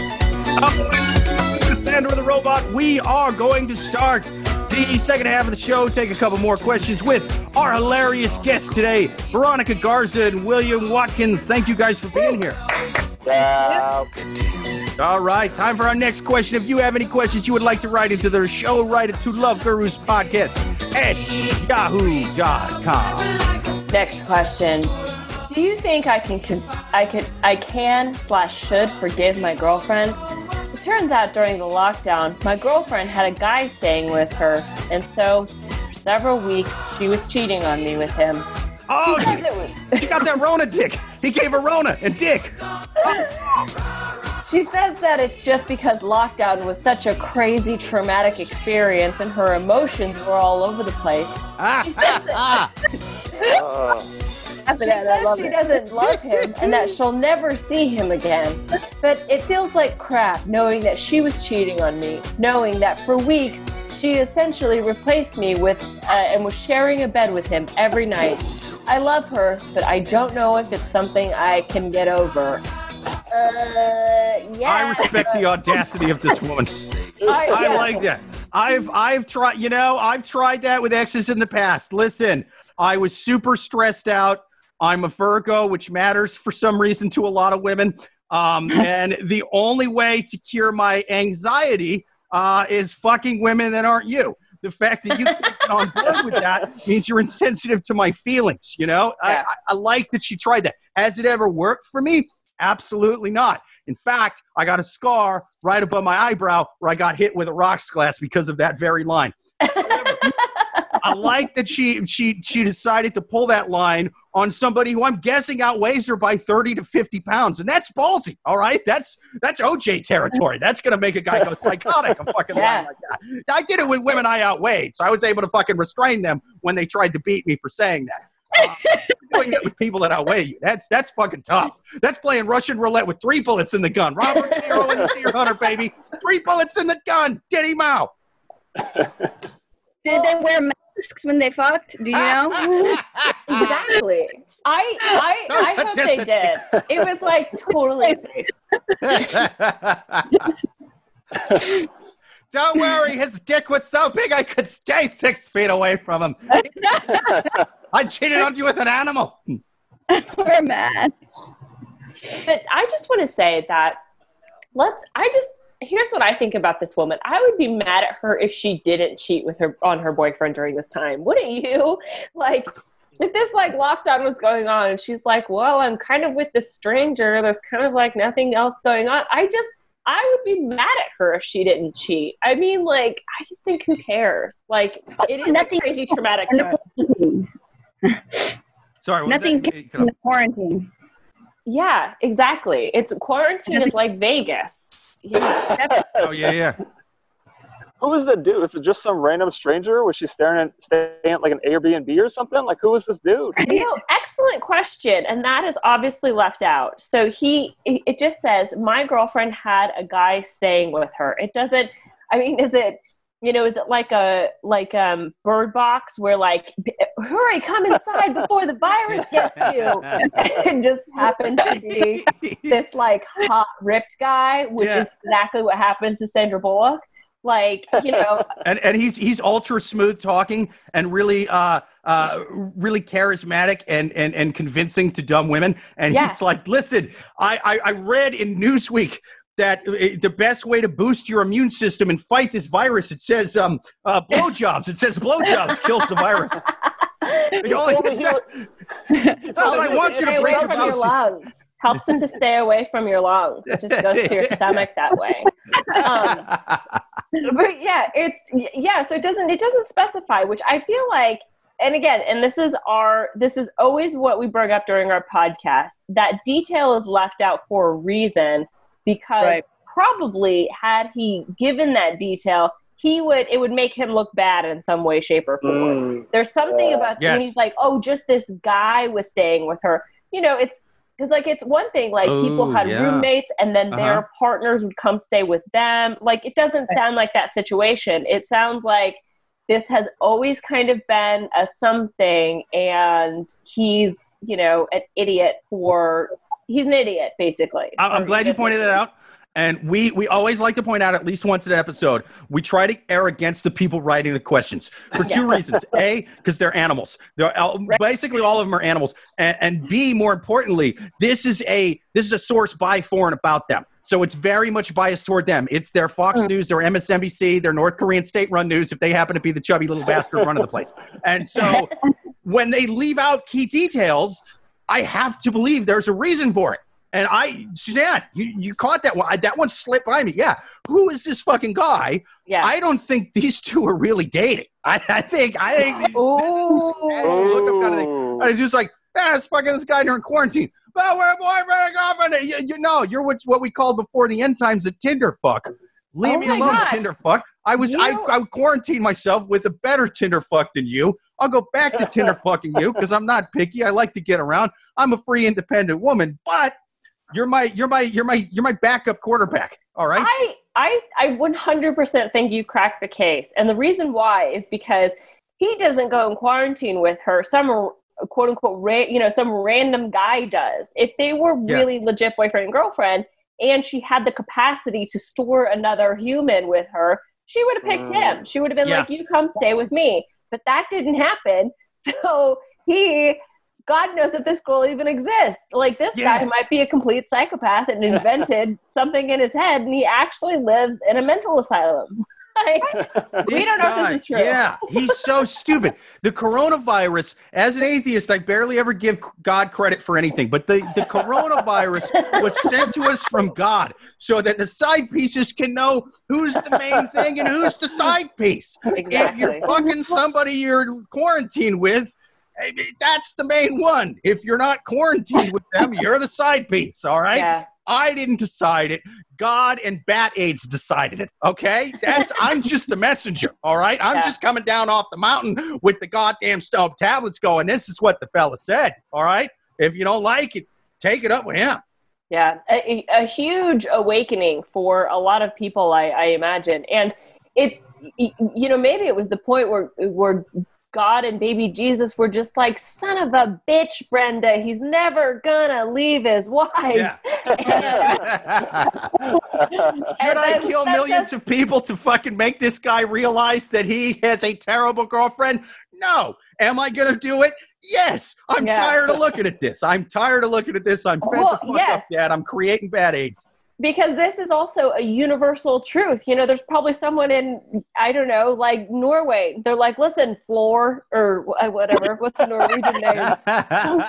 Sandra the Robot, we are going to start the second half of the show. Take a couple more questions with our hilarious guests today, Veronica Garza and William Watkins. Thank you guys for being here. All right, time for our next question. If you have any questions you would like to write into the show, write it to Love Gurus Podcast at yahoo.com. Next question. Do you think I can, con- I could I can slash should forgive my girlfriend? It turns out during the lockdown, my girlfriend had a guy staying with her, and so for several weeks she was cheating on me with him. Oh, She says he, it was he got that Rona dick. He gave her Rona and dick. She says that it's just because lockdown was such a crazy traumatic experience and her emotions were all over the place. Ah, ah, ah. (laughs) She says she it. doesn't love him and that she'll never see him again. But it feels like crap knowing that she was cheating on me, knowing that for weeks she essentially replaced me with uh, and was sharing a bed with him every night. I love her, but I don't know if it's something I can get over. Uh, yeah. I respect the (laughs) audacity of this woman. I, I yeah. like that. I've I've tried, you know, I've tried that with exes in the past. Listen, I was super stressed out. I'm a Virgo, which matters for some reason to a lot of women. Um, (laughs) and the only way to cure my anxiety uh, is fucking women that aren't you. The fact that you get (laughs) (laughs) Oh, on board with that means you're insensitive to my feelings. You know, I, Yeah. I, I like that she tried that. Has it ever worked for me? Absolutely not. In fact, I got a scar right above my eyebrow where I got hit with a rocks glass because of that very line. (laughs) I like that she she she decided to pull that line on somebody who I'm guessing outweighs her by 30 to 50 pounds. And that's ballsy. All right. That's that's OJ territory. That's gonna make a guy go psychotic, a fucking Yeah. like that. I did it with women I outweighed, so I was able to fucking restrain them when they tried to beat me for saying that. Uh, (laughs) doing it with people that outweigh you. That's that's fucking tough. That's playing Russian roulette with three bullets in the gun. Robert (laughs) De Niro and the Deer Hunter, baby. Three bullets in the gun. Di di mau. Did they wear masks when they fucked? Do you know? (laughs) Exactly. I I, (laughs) That was I a hope they did. It was like totally (laughs) safe. Don't worry, his dick was so big I could stay six feet away from him. I cheated on you with an animal. wear masks. But I just want to say that let's I just here's what I think about this woman. I would be mad at her if she didn't cheat with her on her boyfriend during this time. Wouldn't you? (laughs) Like if this like lockdown was going on and she's like, "Well, I'm kind of with this stranger. There's kind of like nothing else going on." I just I would be mad at her if she didn't cheat. I mean, like, I just think who cares? Like, it is Nothing- a crazy traumatic And time. the quarantine. Sorry, Nothing that? came from the quarantine. Yeah, exactly. It's quarantine is like Vegas. Yeah. Oh yeah, yeah. who was the dude? Was it just some random stranger? Was she staring at staying at like an Airbnb or something? Like who was this dude? You know, excellent question, and that is obviously left out. So he, it it just says my girlfriend had a guy staying with her. It doesn't. I mean, is it? You know, is it like a like um bird box where like hurry come inside before the virus gets you? (laughs) and just happened to be this like hot ripped guy, which Yeah. is exactly what happens to Sandra Bullock. Like you know, (laughs) and and he's he's ultra smooth talking and really uh uh really charismatic and and and convincing to dumb women and Yeah. he's like listen I, I i read in newsweek that uh, the best way to boost your immune system and fight this virus it says um uh blowjobs it says blowjobs kills the virus (laughs) Like, all he told me he said- not that i want you to break from your your lungs. Helps it to stay away from your lungs. It just goes to your stomach that way. Um, (laughs) but yeah, it's yeah. So it doesn't it doesn't specify, which I feel like. And again, and this is our this is always what we bring up during our podcast. That detail is left out for a reason because Right. probably had he given that detail, he would it would make him look bad in some way, shape, or form. Mm. There's something Yeah. about Yes. when he's like, oh, just this guy was staying with her. You know, it's because like it's one thing like people had yeah. roommates and then Uh-huh. their partners would come stay with them. Like it doesn't sound like that situation. It sounds like this has always kind of been a something, and he's you know an idiot for he's an idiot basically. I'm glad you pointed that out. And we we always like to point out at least once an episode, we try to err against the people writing the questions for (laughs) two reasons. A, because they're animals. They're al- (laughs) basically all of them are animals. And, and B, more importantly, this is a this is a source by for and about them. So it's very much biased toward them. It's their Fox mm. News, their MSNBC, their North Korean state-run news. If they happen to be the chubby little bastard running the place, and so (laughs) when they leave out key details, I have to believe there's a reason for it. And I, Suzanne, you, you caught that one. I- That one slipped by me. Yeah. Who is this fucking guy? Yeah. I don't think these two are really dating. (laughs) I, I think, I think, these, Ooh. as look up kind of thing, I was just like, ah, it's fucking this guy during quarantine. But we're boyfriend and girlfriend. You, you know, you're what, what we called before the end times a Tinder fuck. Leave Oh me alone, gosh. Tinder fuck. I was, I, You- I quarantined myself with a better Tinder fuck than you. I'll go back to Tinder (laughs) fucking you because I'm not picky. I like to get around. I'm a free, independent woman, but you're my, you're my, you're my, you're my backup quarterback. All right. I I I 100% think you cracked the case, and the reason why is because he doesn't go in quarantine with her. Some quote unquote, ra- you know, some random guy does. If they were Yeah. really legit boyfriend and girlfriend, and she had the capacity to store another human with her, she would have picked Mm. him. She would have been Yeah. like, "You come stay with me." But that didn't happen. (laughs) So he. God knows that this girl even exists. Like this Yeah. guy might be a complete psychopath and invented (laughs) something in his head, and he actually lives in a mental asylum. Like, we This don't know if guy, this is true. Yeah, he's so stupid. The coronavirus, as an atheist, I barely ever give God credit for anything, but the, the coronavirus was sent to us from God so that the side pieces can know who's the main thing and who's the side piece. If you're fucking somebody you're quarantined with, eh, that's the main one. If you're not quarantined with them, you're the side piece, all right? Yeah. I didn't decide it. God and Bat AIDS decided it. Okay, that's (laughs) I'm just the messenger. All right, I'm Yeah. just coming down off the mountain with the goddamn stone tablets going. This is what the fella said. All right, if you don't like it, take it up with him. Yeah, a, a huge awakening for a lot of people, I, I imagine, and it's you know maybe it was the point where where God and baby Jesus were just like, son of a bitch, Brenda, he's never gonna leave his wife. Yeah. (laughs) Should I kill millions of people to fucking make this guy realize that he has a terrible girlfriend? No. Am I to do it? Yes. I'm Yeah. tired of looking at this. I'm tired of looking at this. I'm fed Well, the fuck yes. up, Dad. I'm creating bad AIDS. Because this is also a universal truth. You know, there's probably someone in I don't know, like Norway. They're like, listen, Floor or whatever. What's the Norwegian (laughs) name?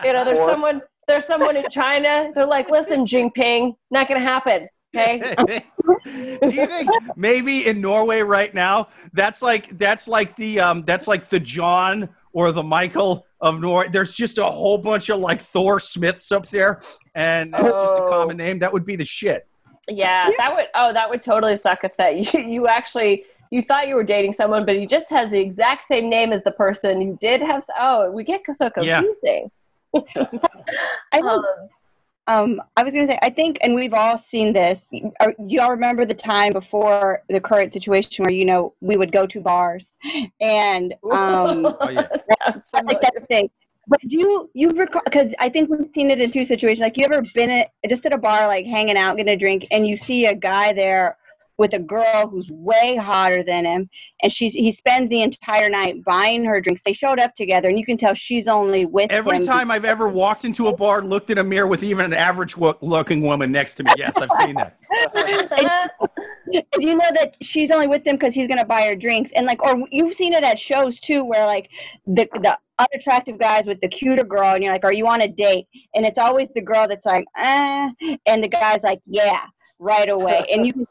You know, there's Floor. someone. There's someone in China. They're like, listen, Jinping, not gonna happen. Okay. (laughs) Do you think maybe in Norway right now that's like that's like the um that's like the John or the Michael of Norway? There's just a whole bunch of like Thor Smiths up there, and that's just a Oh. common name. That would be the shit. Yeah, that would. Oh, that would totally suck if that (laughs) you you actually you thought you were dating someone, but he just has the exact same name as the person you did have. Oh, we get so Yeah. confusing. (laughs) I think, Um, um, I was gonna say, I think, and we've all seen this. You all remember the time before the current situation where you know we would go to bars, and um, (laughs) Oh, yeah. I like familiar. that thing. But do you you recall? Because I think we've seen it in two situations. Like you ever been at just at a bar, like hanging out, getting a drink, and you see a guy there with a girl who's way hotter than him, and she's he spends the entire night buying her drinks. They showed up together, and you can tell she's only with Every time I've ever walked into a bar, looked in a mirror with even an average wo- looking woman next to me. Yes, I've seen that. And you know that she's only with him because he's gonna buy her drinks, and like, or you've seen it at shows too, where like the the unattractive guys with the cuter girl, and you're like, "Are you on a date?" And it's always the girl that's like, "eh," and the guy's like, "Yeah." Right away, and you can,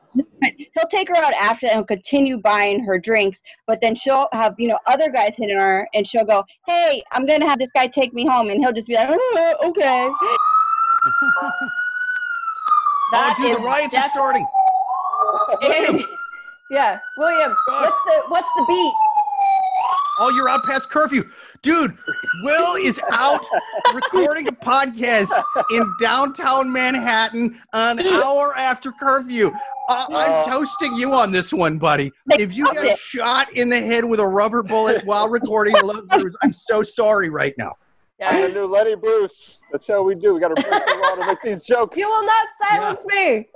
he'll take her out after and continue buying her drinks, but then she'll have, you know, other guys hitting her and she'll go, Hey, I'm gonna have this guy take me home and he'll just be like, "Uh, okay. oh, dude, the riots are starting. (laughs) yeah, William, what's the what's the beat? Oh, you're out past curfew. Dude, Will is out (laughs) recording a podcast in downtown Manhattan an hour after curfew. Uh, I'm Oh. toasting you on this one, buddy. If you got shot in the head with a rubber bullet while recording Love (laughs) I'm so sorry right now. I'm Yeah. the new Lenny Bruce. That's how we do. We got to break the law to make these jokes. You will not silence me.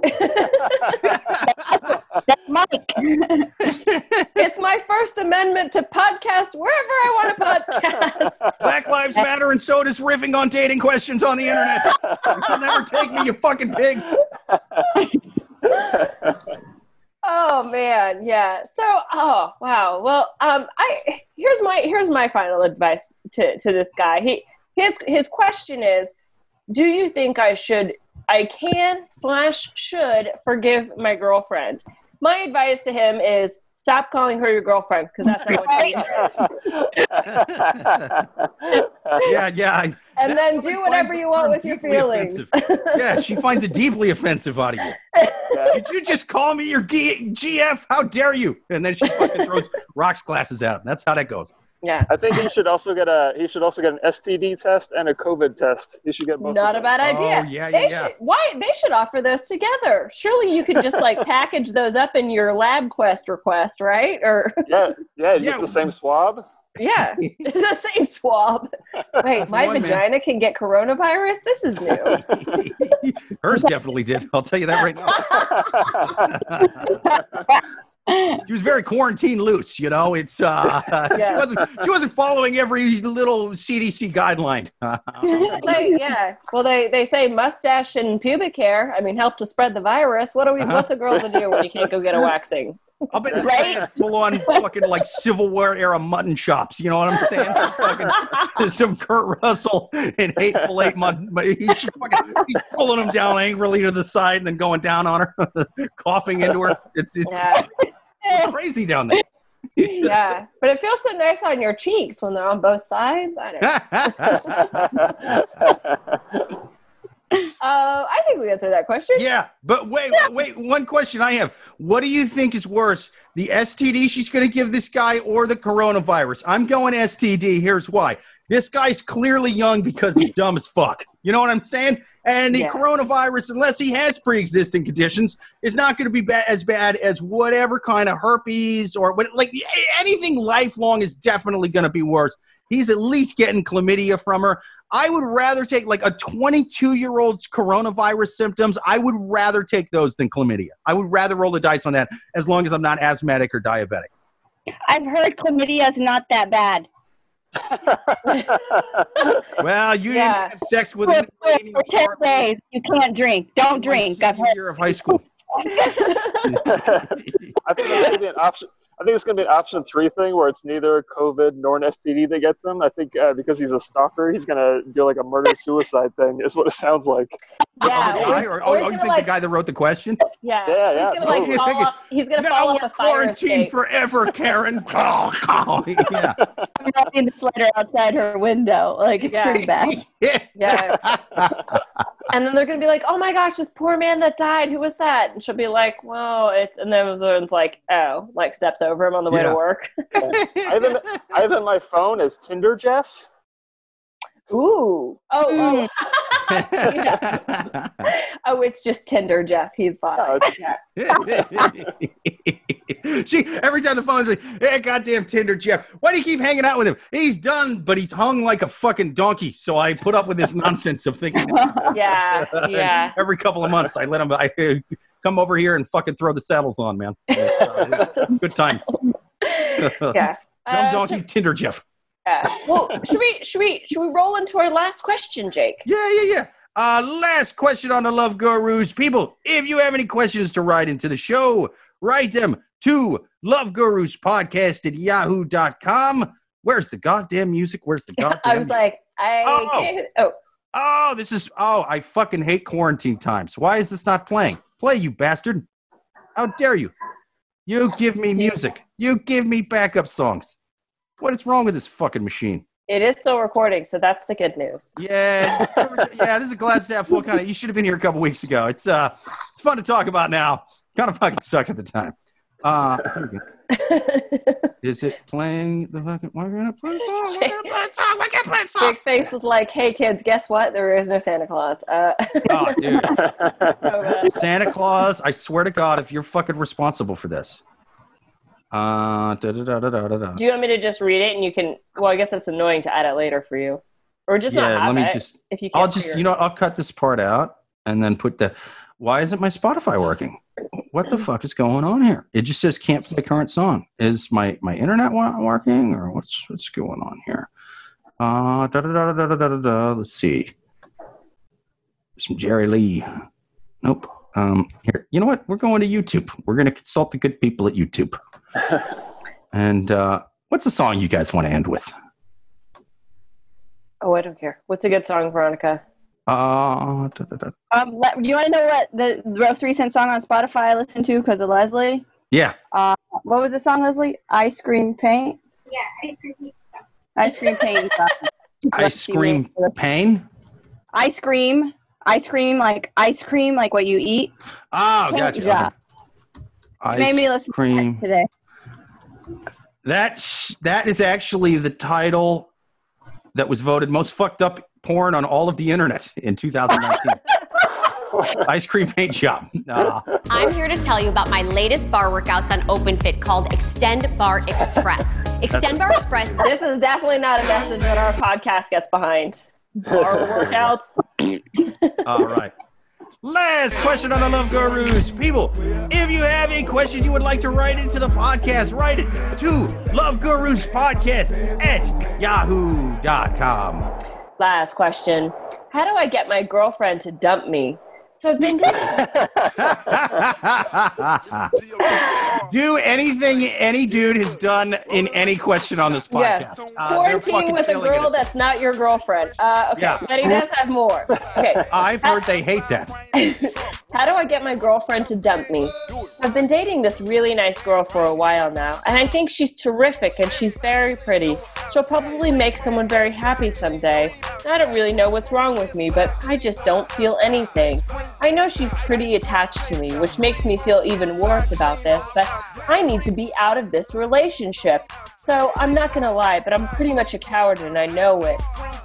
That's Mike. it's my First Amendment to podcast wherever I want to podcast. (laughs) Black Lives Matter, and so does riffing on dating questions on the internet. You'll never take me, you fucking pigs. (laughs) Oh man, yeah. So, oh wow. Well, um, I here's my here's my final advice to to this guy. He his his question is, do you think I should, I can slash should forgive my girlfriend? My advice to him is stop calling her your girlfriend because that's what she is. (laughs) Yeah, yeah. I- And then do whatever you want with your feelings. offensive. yeah, she finds it deeply offensive out of you. Did you just call me your G- GF? How dare you? And then she fucking throws rocks glasses at him. That's how that goes. Yeah. I think he should also get a he should also get an STD test and a COVID test. He should get both. Not of a bad idea. Oh, yeah, they yeah, yeah. should why they should offer those together. Surely you could just like (laughs) package those up in your lab quest request, right? Or Yeah, (laughs) yeah, Yeah. just the same swab. yeah, it's (laughs) the same swab. Wait, my One man. vagina can get coronavirus. This is new. Hers definitely did. I'll tell you that right now. She was very quarantine loose, you know. It's uh she wasn't she wasn't following every little CDC guideline. (laughs) They- yeah. Well, they they say mustache and pubic hair. I mean, help to spread the virus. What are we? Uh-huh. What's a girl to do when you can't go get a waxing? I'll bet (laughs) Right? full on fucking like Civil War era mutton chops. You know what I'm saying? Some, fucking, (laughs) some Kurt Russell and hateful eight mutton. He's fucking he's pulling him down angrily to the side and then going down on her, coughing into her. It's it's, Yeah, it's crazy down there. (laughs) yeah. But it feels so nice on your cheeks when they're on both sides. I don't. know. Uh, (laughs) I think we answered that question. yeah, but wait, wait. One question I have: What do you think is worse, the STD she's going to give this guy, or the coronavirus? I'm going STD. Here's why: This guy's clearly young because he's dumb as fuck. You know what I'm saying? And the Yeah. coronavirus, unless he has pre-existing conditions, is not going to be ba- as bad as whatever kind of herpes or what. Like anything lifelong is definitely going to be worse. He's at least getting chlamydia from her. I would rather take like a 22 year old's coronavirus symptoms. I would rather take those than chlamydia. I would rather roll the dice on that as long as I'm not asthmatic or diabetic. I've heard chlamydia is not that bad. (laughs) Well, you Yeah. didn't have sex with For, him in for 10 days, you can't drink. Don't drink. I've heard. year of high school. (laughs) I think it's gonna be an option. I think it's gonna be an option three thing where it's neither COVID nor an STD that gets him. I think uh, because he's a stalker, he's gonna do like a murder (laughs) suicide thing. Is what it sounds like. Yeah. Oh, the or guy, or- or oh, oh, you think like- the guy that wrote the question? Yeah. Yeah, he's gonna like totally. fall off. He's gonna fall off a fire quarantined forever, Karen. (laughs) Oh, oh, yeah. I'm writing this letter outside her window. Like, it's Yeah. pretty bad. (laughs) Yeah. And then they're gonna be like, "Oh my gosh, this poor man that died. Who was that?" And she'll be like, "Well, it's." And then the one's like, "Oh," like steps over him on the way Yeah. to work. (laughs) I have, in, I have in my phone as Tinder Jeff. Ooh. Oh. Hmm. (laughs) Oh. I've seen that. (laughs) oh, it's just Tinder, Jeff. He's fine. No, it's- she (laughs) every time the phone's like, "Hey, goddamn Tinder Jeff, why do you keep hanging out with him? He's done, but he's hung like a fucking donkey." So I put up with this nonsense of thinking. Yeah. Yeah. every couple of months, I let him. I uh, come over here and fucking throw the saddles on, man. Uh, Good times. yeah. Dumb Uh, donkey should- Tinder Jeff. Yeah. Well, should we should we should we roll into our last question, Jake? Yeah, yeah, yeah. Uh, last question on the Love Gurus. People, if you have any questions to write into the show, write them to Love Gurus Podcast at yahoo.com. Where's the goddamn music? Where's the goddamn (laughs) I was music? like, I Oh. can't. Oh, Oh, this is oh, I fucking hate quarantine times. Why is this not playing? Play, you bastard. How dare you? You give me music. You give me backup songs. What is wrong with this fucking machine? It is still recording, so that's the good news. Yeah, (laughs) yeah. This is a glass half full kind of. You should have been here a couple weeks ago. It's uh, it's fun to talk about now. Kind of fucking sucked at the time. Uh, (laughs) is it playing the fucking? We're gonna play a song. We're gonna play song. We're gonna play song. Jake's face was like, "Hey kids, guess what? There is no Santa Claus." Uh, Oh, dude. (laughs) Santa Claus, I swear to God, if you're fucking responsible for this. Uh, da, da, da, da, da, da, da. Do you want me to just read it and you can? Well, I guess that's annoying to edit later for you, or just not yeah, have let me it just. if you. I'll just, you know, I'll cut this part out and then put the. Why isn't my Spotify working? What the fuck is going on here? It just says can't play current song. Is my my internet working or what's what's going on here? Uh, da da da da da da da. da. Let's see. Some Jerry Lee. Nope. Um, here, you know what? We're going to YouTube. We're going to consult the good people at YouTube. (laughs) And uh, what's the song you guys want to end with? Oh, I don't care. What's a good song, Veronica? Uh, da, da, da. Um, let, you want to know what the, the most recent song on Spotify I listened to because of Leslie? Yeah. What was the song, Leslie? Ice Cream Paint? Yeah, ice cream. Paint. Ice Cream Paint. (laughs) Ice cream pain. Ice cream. Ice cream, like ice cream, like what you eat. Oh, Paint gotcha. job. Okay. Made me Ice listen cream. to that today. That's that is actually the title that was voted most fucked up porn on all of the internet in 2019. (laughs) Ice cream paint job. Nah. I'm here to tell you about my latest bar workouts on OpenFit called Xtend Barre Express. (laughs) Xtend Barre Express This is definitely not a message that our podcast gets behind. Bar (laughs) workouts. All right. Last question on the Love Gurus. People, if you have a question you would like to write into the podcast, write it to Love Gurus Podcast at yahoo.com. Last question. How do I get my girlfriend to dump me? So (laughs) I've been (laughs) Do anything any dude has done in any question on this yeah, podcast. Uh, they're quarantine with a girl that's not your girlfriend. Uh, okay, Yeah. but he does have more. Okay, (laughs) I've heard they hate that. How do I get my girlfriend to dump me? I've been dating this really nice girl for a while now, and I think she's terrific and she's very pretty. She'll probably make someone very happy someday. I don't really know what's wrong with me, but I just don't feel anything. I know she's pretty attached to me, which makes me feel even worse about this, but I need to be out of this relationship. So I'm not gonna lie, but I'm pretty much a coward and I know it.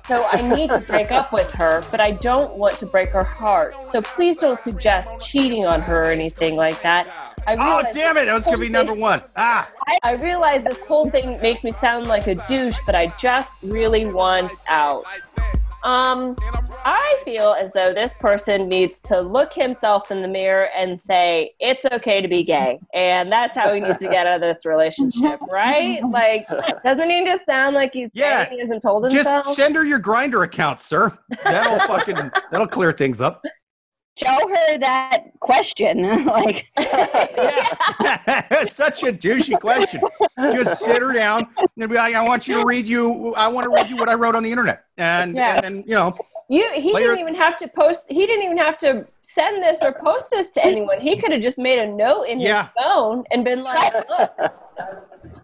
So I need to break up with her, but I don't want to break her heart. So please don't suggest cheating on her or anything like that. I Oh, damn it. That was going to be number one. Ah. I realize this whole thing makes me sound like a douche, but I just really want out. Um, I feel as though this person needs to look himself in the mirror and say, it's okay to be gay. And that's how he needs to get out of this relationship, (laughs) right? Like, doesn't he just sound like he's Yeah. gay? He hasn't told himself? Just send her your Grindr account, sir. That'll fucking that'll clear things up. Show her that question. (laughs) like, it's (laughs) such a douchey question. Just sit her down and be like, I want you to read you I want to read you what I wrote on the internet. And Yeah. and then, you know, You, he Later- didn't even have to post. He didn't even have to send this or post this to anyone. He could have just made a note in Yeah. his phone and been like, (laughs) "Look,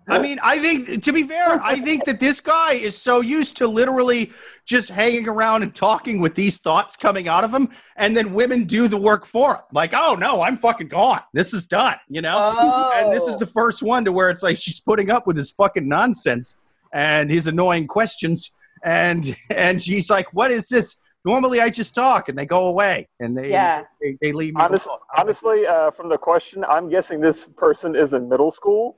I mean, I think to be fair, I think that this guy is so used to literally just hanging around and talking with these thoughts coming out of him, and then women do the work for him. Like, oh no, I'm fucking gone. This is done. You know. oh, And this is the first one to where it's like she's putting up with his fucking nonsense and his annoying questions, and and she's like, "What is this?" Normally, I just talk and they go away and they Yeah. they, they leave me. Honest, honestly, uh, from the question, I'm guessing this person is in middle school.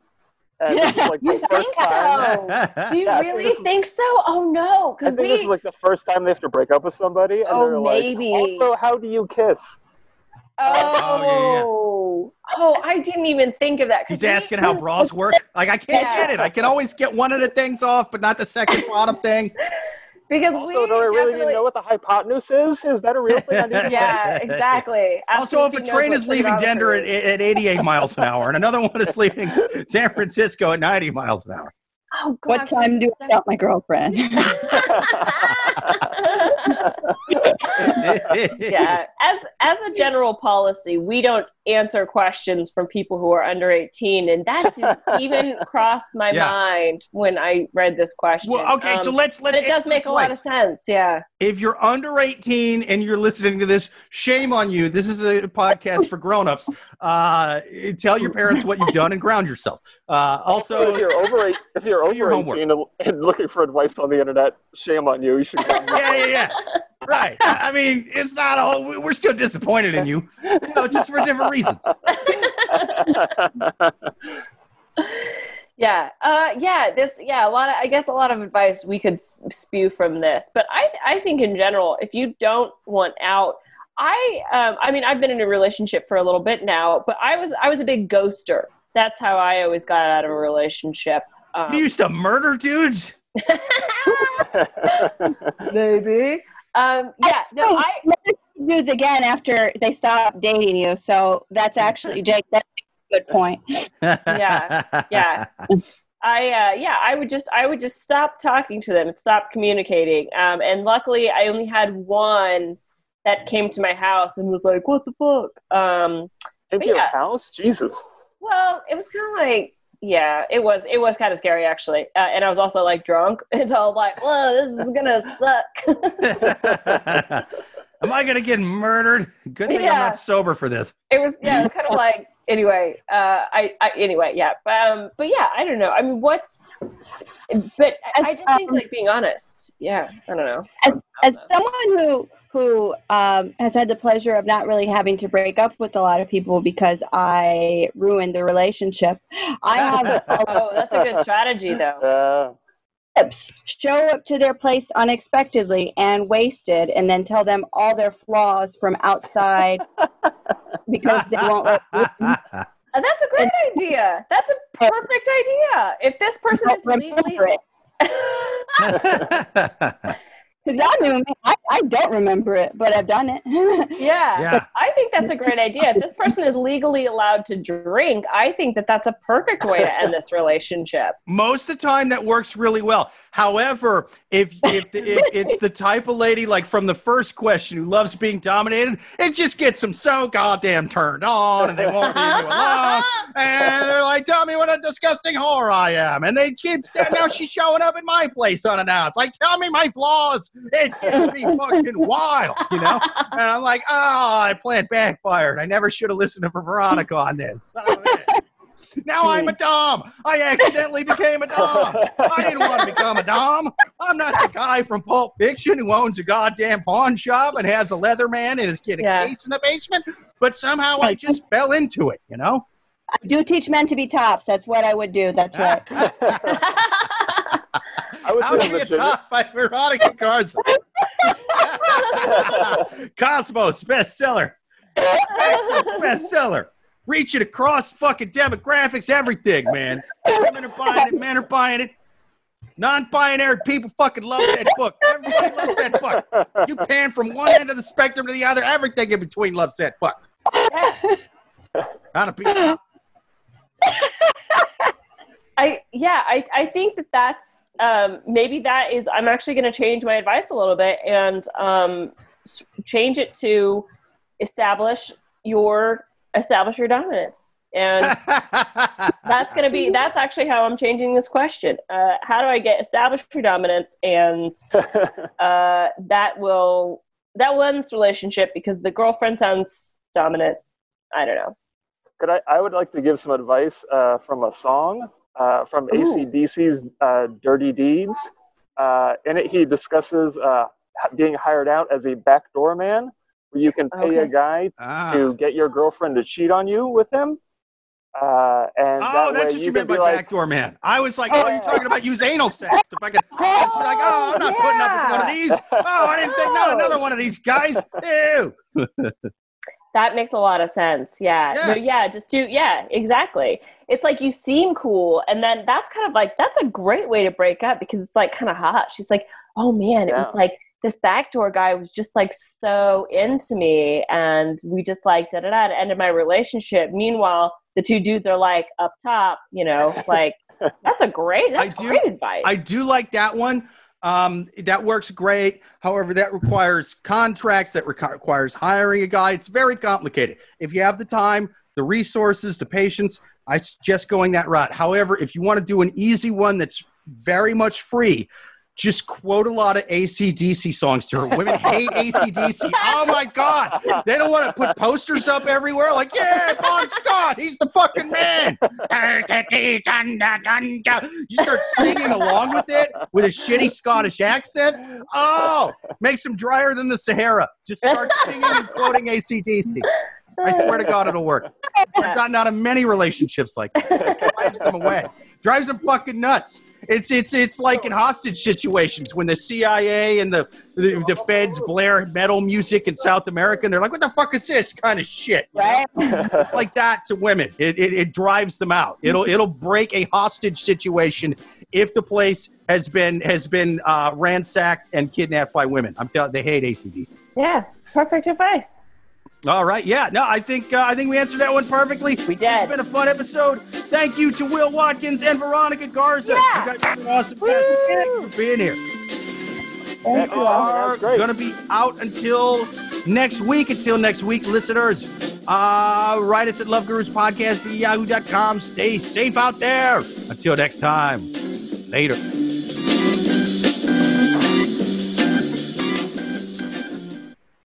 Uh, and this is like You the first think time. so? Do you (laughs) Yeah, I think really this is- think so? Oh no, I because think this is like the first time they have to break up with somebody. And Oh, they're like, maybe. Also, how do you kiss? Oh, oh, oh I didn't even think of that. 'cause He's we- asking how (laughs) bras work. Like I can't Yeah. get it. I can always get one of the things off, but not the second bottom thing. Because Also, we do I really need definitely- to know what the hypotenuse is? Is that a real thing? I need to (laughs) Yeah, exactly. Ask Also, if a train is leaving Denver at, at 88 miles an hour and another one is leaving (laughs) San Francisco at 90 miles an hour. oh, what time do I stop my girlfriend? (laughs) yeah as as a general policy we don't answer questions from people who are under 18 and that didn't (laughs) even cross my Yeah. mind when i read this question Well, okay, so Um, let's let's it does make a lot of sense yeah If you're under 18 and you're listening to this, shame on you. This is a podcast for grown-ups. Uh, tell your parents what you've done and ground yourself. Uh, also if also, you're over eight, if you're Do your over homework. 18 and, and looking for advice on the internet, shame on you. You should. (laughs) Yeah, yeah, yeah. Right. I I mean, it's not all. We're still disappointed in you, you know, just for different reasons. (laughs) yeah uh yeah this yeah a lot of i guess a lot of advice we could spew from this but i i think in general if you don't want out i um i mean i've been in a relationship for a little bit now but i was i was a big ghoster that's how i always got out of a relationship um, You used to murder dudes. (laughs) maybe um yeah no i dudes again after they stop dating you. So that's actually (laughs) Jake. That's a good point. Yeah, yeah. (laughs) I uh, yeah, I would just I would just stop talking to them and stop communicating. Um, and luckily, I only had one that came to my house and was like, "What the fuck?" Um, Into Yeah. your house, Jesus. well, it was kind of like yeah, it was it was kind of scary actually, uh, and I was also like drunk, (laughs) and so I'm like, "Whoa, this is gonna suck." (laughs) Am I gonna get murdered? Good thing I'm not sober for this. it was yeah, it was kind of (laughs) like anyway. Uh, I, I anyway yeah, but um, but yeah, I don't know. I mean, what's but I, I just think Um, like being honest. Yeah, I don't know. As, as someone who who um, has had the pleasure of not really having to break up with a lot of people because I ruined the relationship, I (laughs) have a Oh, that's a good strategy, though. (laughs) Uh, tips. Show up to their place unexpectedly and wasted, and then tell them all their flaws from outside (laughs) because they won't let you Uh, that's a great idea. That's a perfect idea. If this person is don't legally, remember it. Because y'all knew me. I, I don't remember it, but I've done it. (laughs) yeah, Yeah. I think that's a great idea. If this person is legally allowed to drink, I think that that's a perfect way to end this relationship. Most of the time, that works really well. However, if if, if (laughs) it's the type of lady like from the first question who loves being dominated, it just gets them so goddamn turned on, and they won't leave you alone. And they're like, "Tell me what a disgusting whore I am," and they keep. Now she's showing up at my place unannounced. Like, tell me my flaws. It gets me fucking wild, you know. And I'm like, oh, I plant backfired. I never should have listened to Veronica on this. Oh, Son of a bitch. Now I'm a dom. I accidentally became a dom. I didn't want to become a dom. I'm not the guy from Pulp Fiction who owns a goddamn pawn shop and has a leather man in his kitty Yeah. case in the basement. But somehow I just fell into it, you know? I do teach men to be tops. That's what I would do. That's right. (laughs) I would How say to be a top by Veronica Garza. (laughs) (laughs) Cosmos bestseller. Access bestseller. Reaching across fucking demographics, everything, man. Women are buying it, men are buying it. Non-binary people fucking love that book. Everybody loves that book. You pan from one end of the spectrum to the other, everything in between loves that book. How to be. I yeah, I, I think that that's um, maybe that is. I'm actually going to change my advice a little bit and um, change it to establish your establish your dominance, and (laughs) that's going to be that's actually how I'm changing this question. Uh, how do I get establish your dominance, and (laughs) uh, that will that will end this relationship because the girlfriend sounds dominant. I don't know. Could I, I would like to give some advice uh, from a song uh, from ACDC's uh, Dirty Deeds. Uh, in it, he discusses uh, being hired out as a backdoor man, where you can pay a guy Ah. to get your girlfriend to cheat on you with him. Uh, and Oh, that that's way what you, you meant can by be like, backdoor man. I was like, oh, you're talking about use anal sex. If I could, I was like, oh, I'm not putting up with one of these. Oh, I didn't think, not (laughs) Oh. another one of these guys. Ew. (laughs) That makes a lot of sense. Yeah. Yeah. No, yeah. Just do, yeah, exactly. It's like you seem cool. And then that's kind of like, that's a great way to break up because it's like kind of hot. She's like, oh man, it was like this backdoor guy was just like so into me. And we just like, da da da, ended my relationship. Meanwhile, the two dudes are like up top, you know, (laughs) like, that's a great, that's do- great advice. I do like that one. Um, that works great. However, that requires contracts, that requ- requires hiring a guy. It's very complicated. If you have the time, the resources, the patience, I suggest going that route. However, if you want to do an easy one that's very much free, just quote a lot of ACDC songs to her. Women hate ACDC. Oh my God. They don't want to put posters up everywhere like, yeah, Bon Scott, he's the fucking man. You start singing along with it with a shitty Scottish accent. Oh, makes them drier than the Sahara. Just start singing and quoting ACDC. I swear to God, it'll work. I've gotten out of many relationships like that. Drives them away. Drives them fucking nuts. It's it's it's like in hostage situations when the CIA and the the, the feds blare metal music in South America, and they're like, "What the fuck is this kind of shit?" Right? like that to women. It, it, it drives them out. It'll it'll break a hostage situation if the place has been has been uh, ransacked and kidnapped by women. I'm telling they hate ACDC. Yeah, perfect advice. All right, yeah, no, I think uh, I think we answered that one perfectly. We did. It's been a fun episode. Thank you to Will Watkins and Veronica Garza. Yeah. You guys are awesome. guests. Thank you for being here. Yeah, We are going to be out until next week. Until next week, listeners, uh, write us at loveguruspodcast Gurus Podcast at yahoo.com. Stay safe out there. Until next time, later.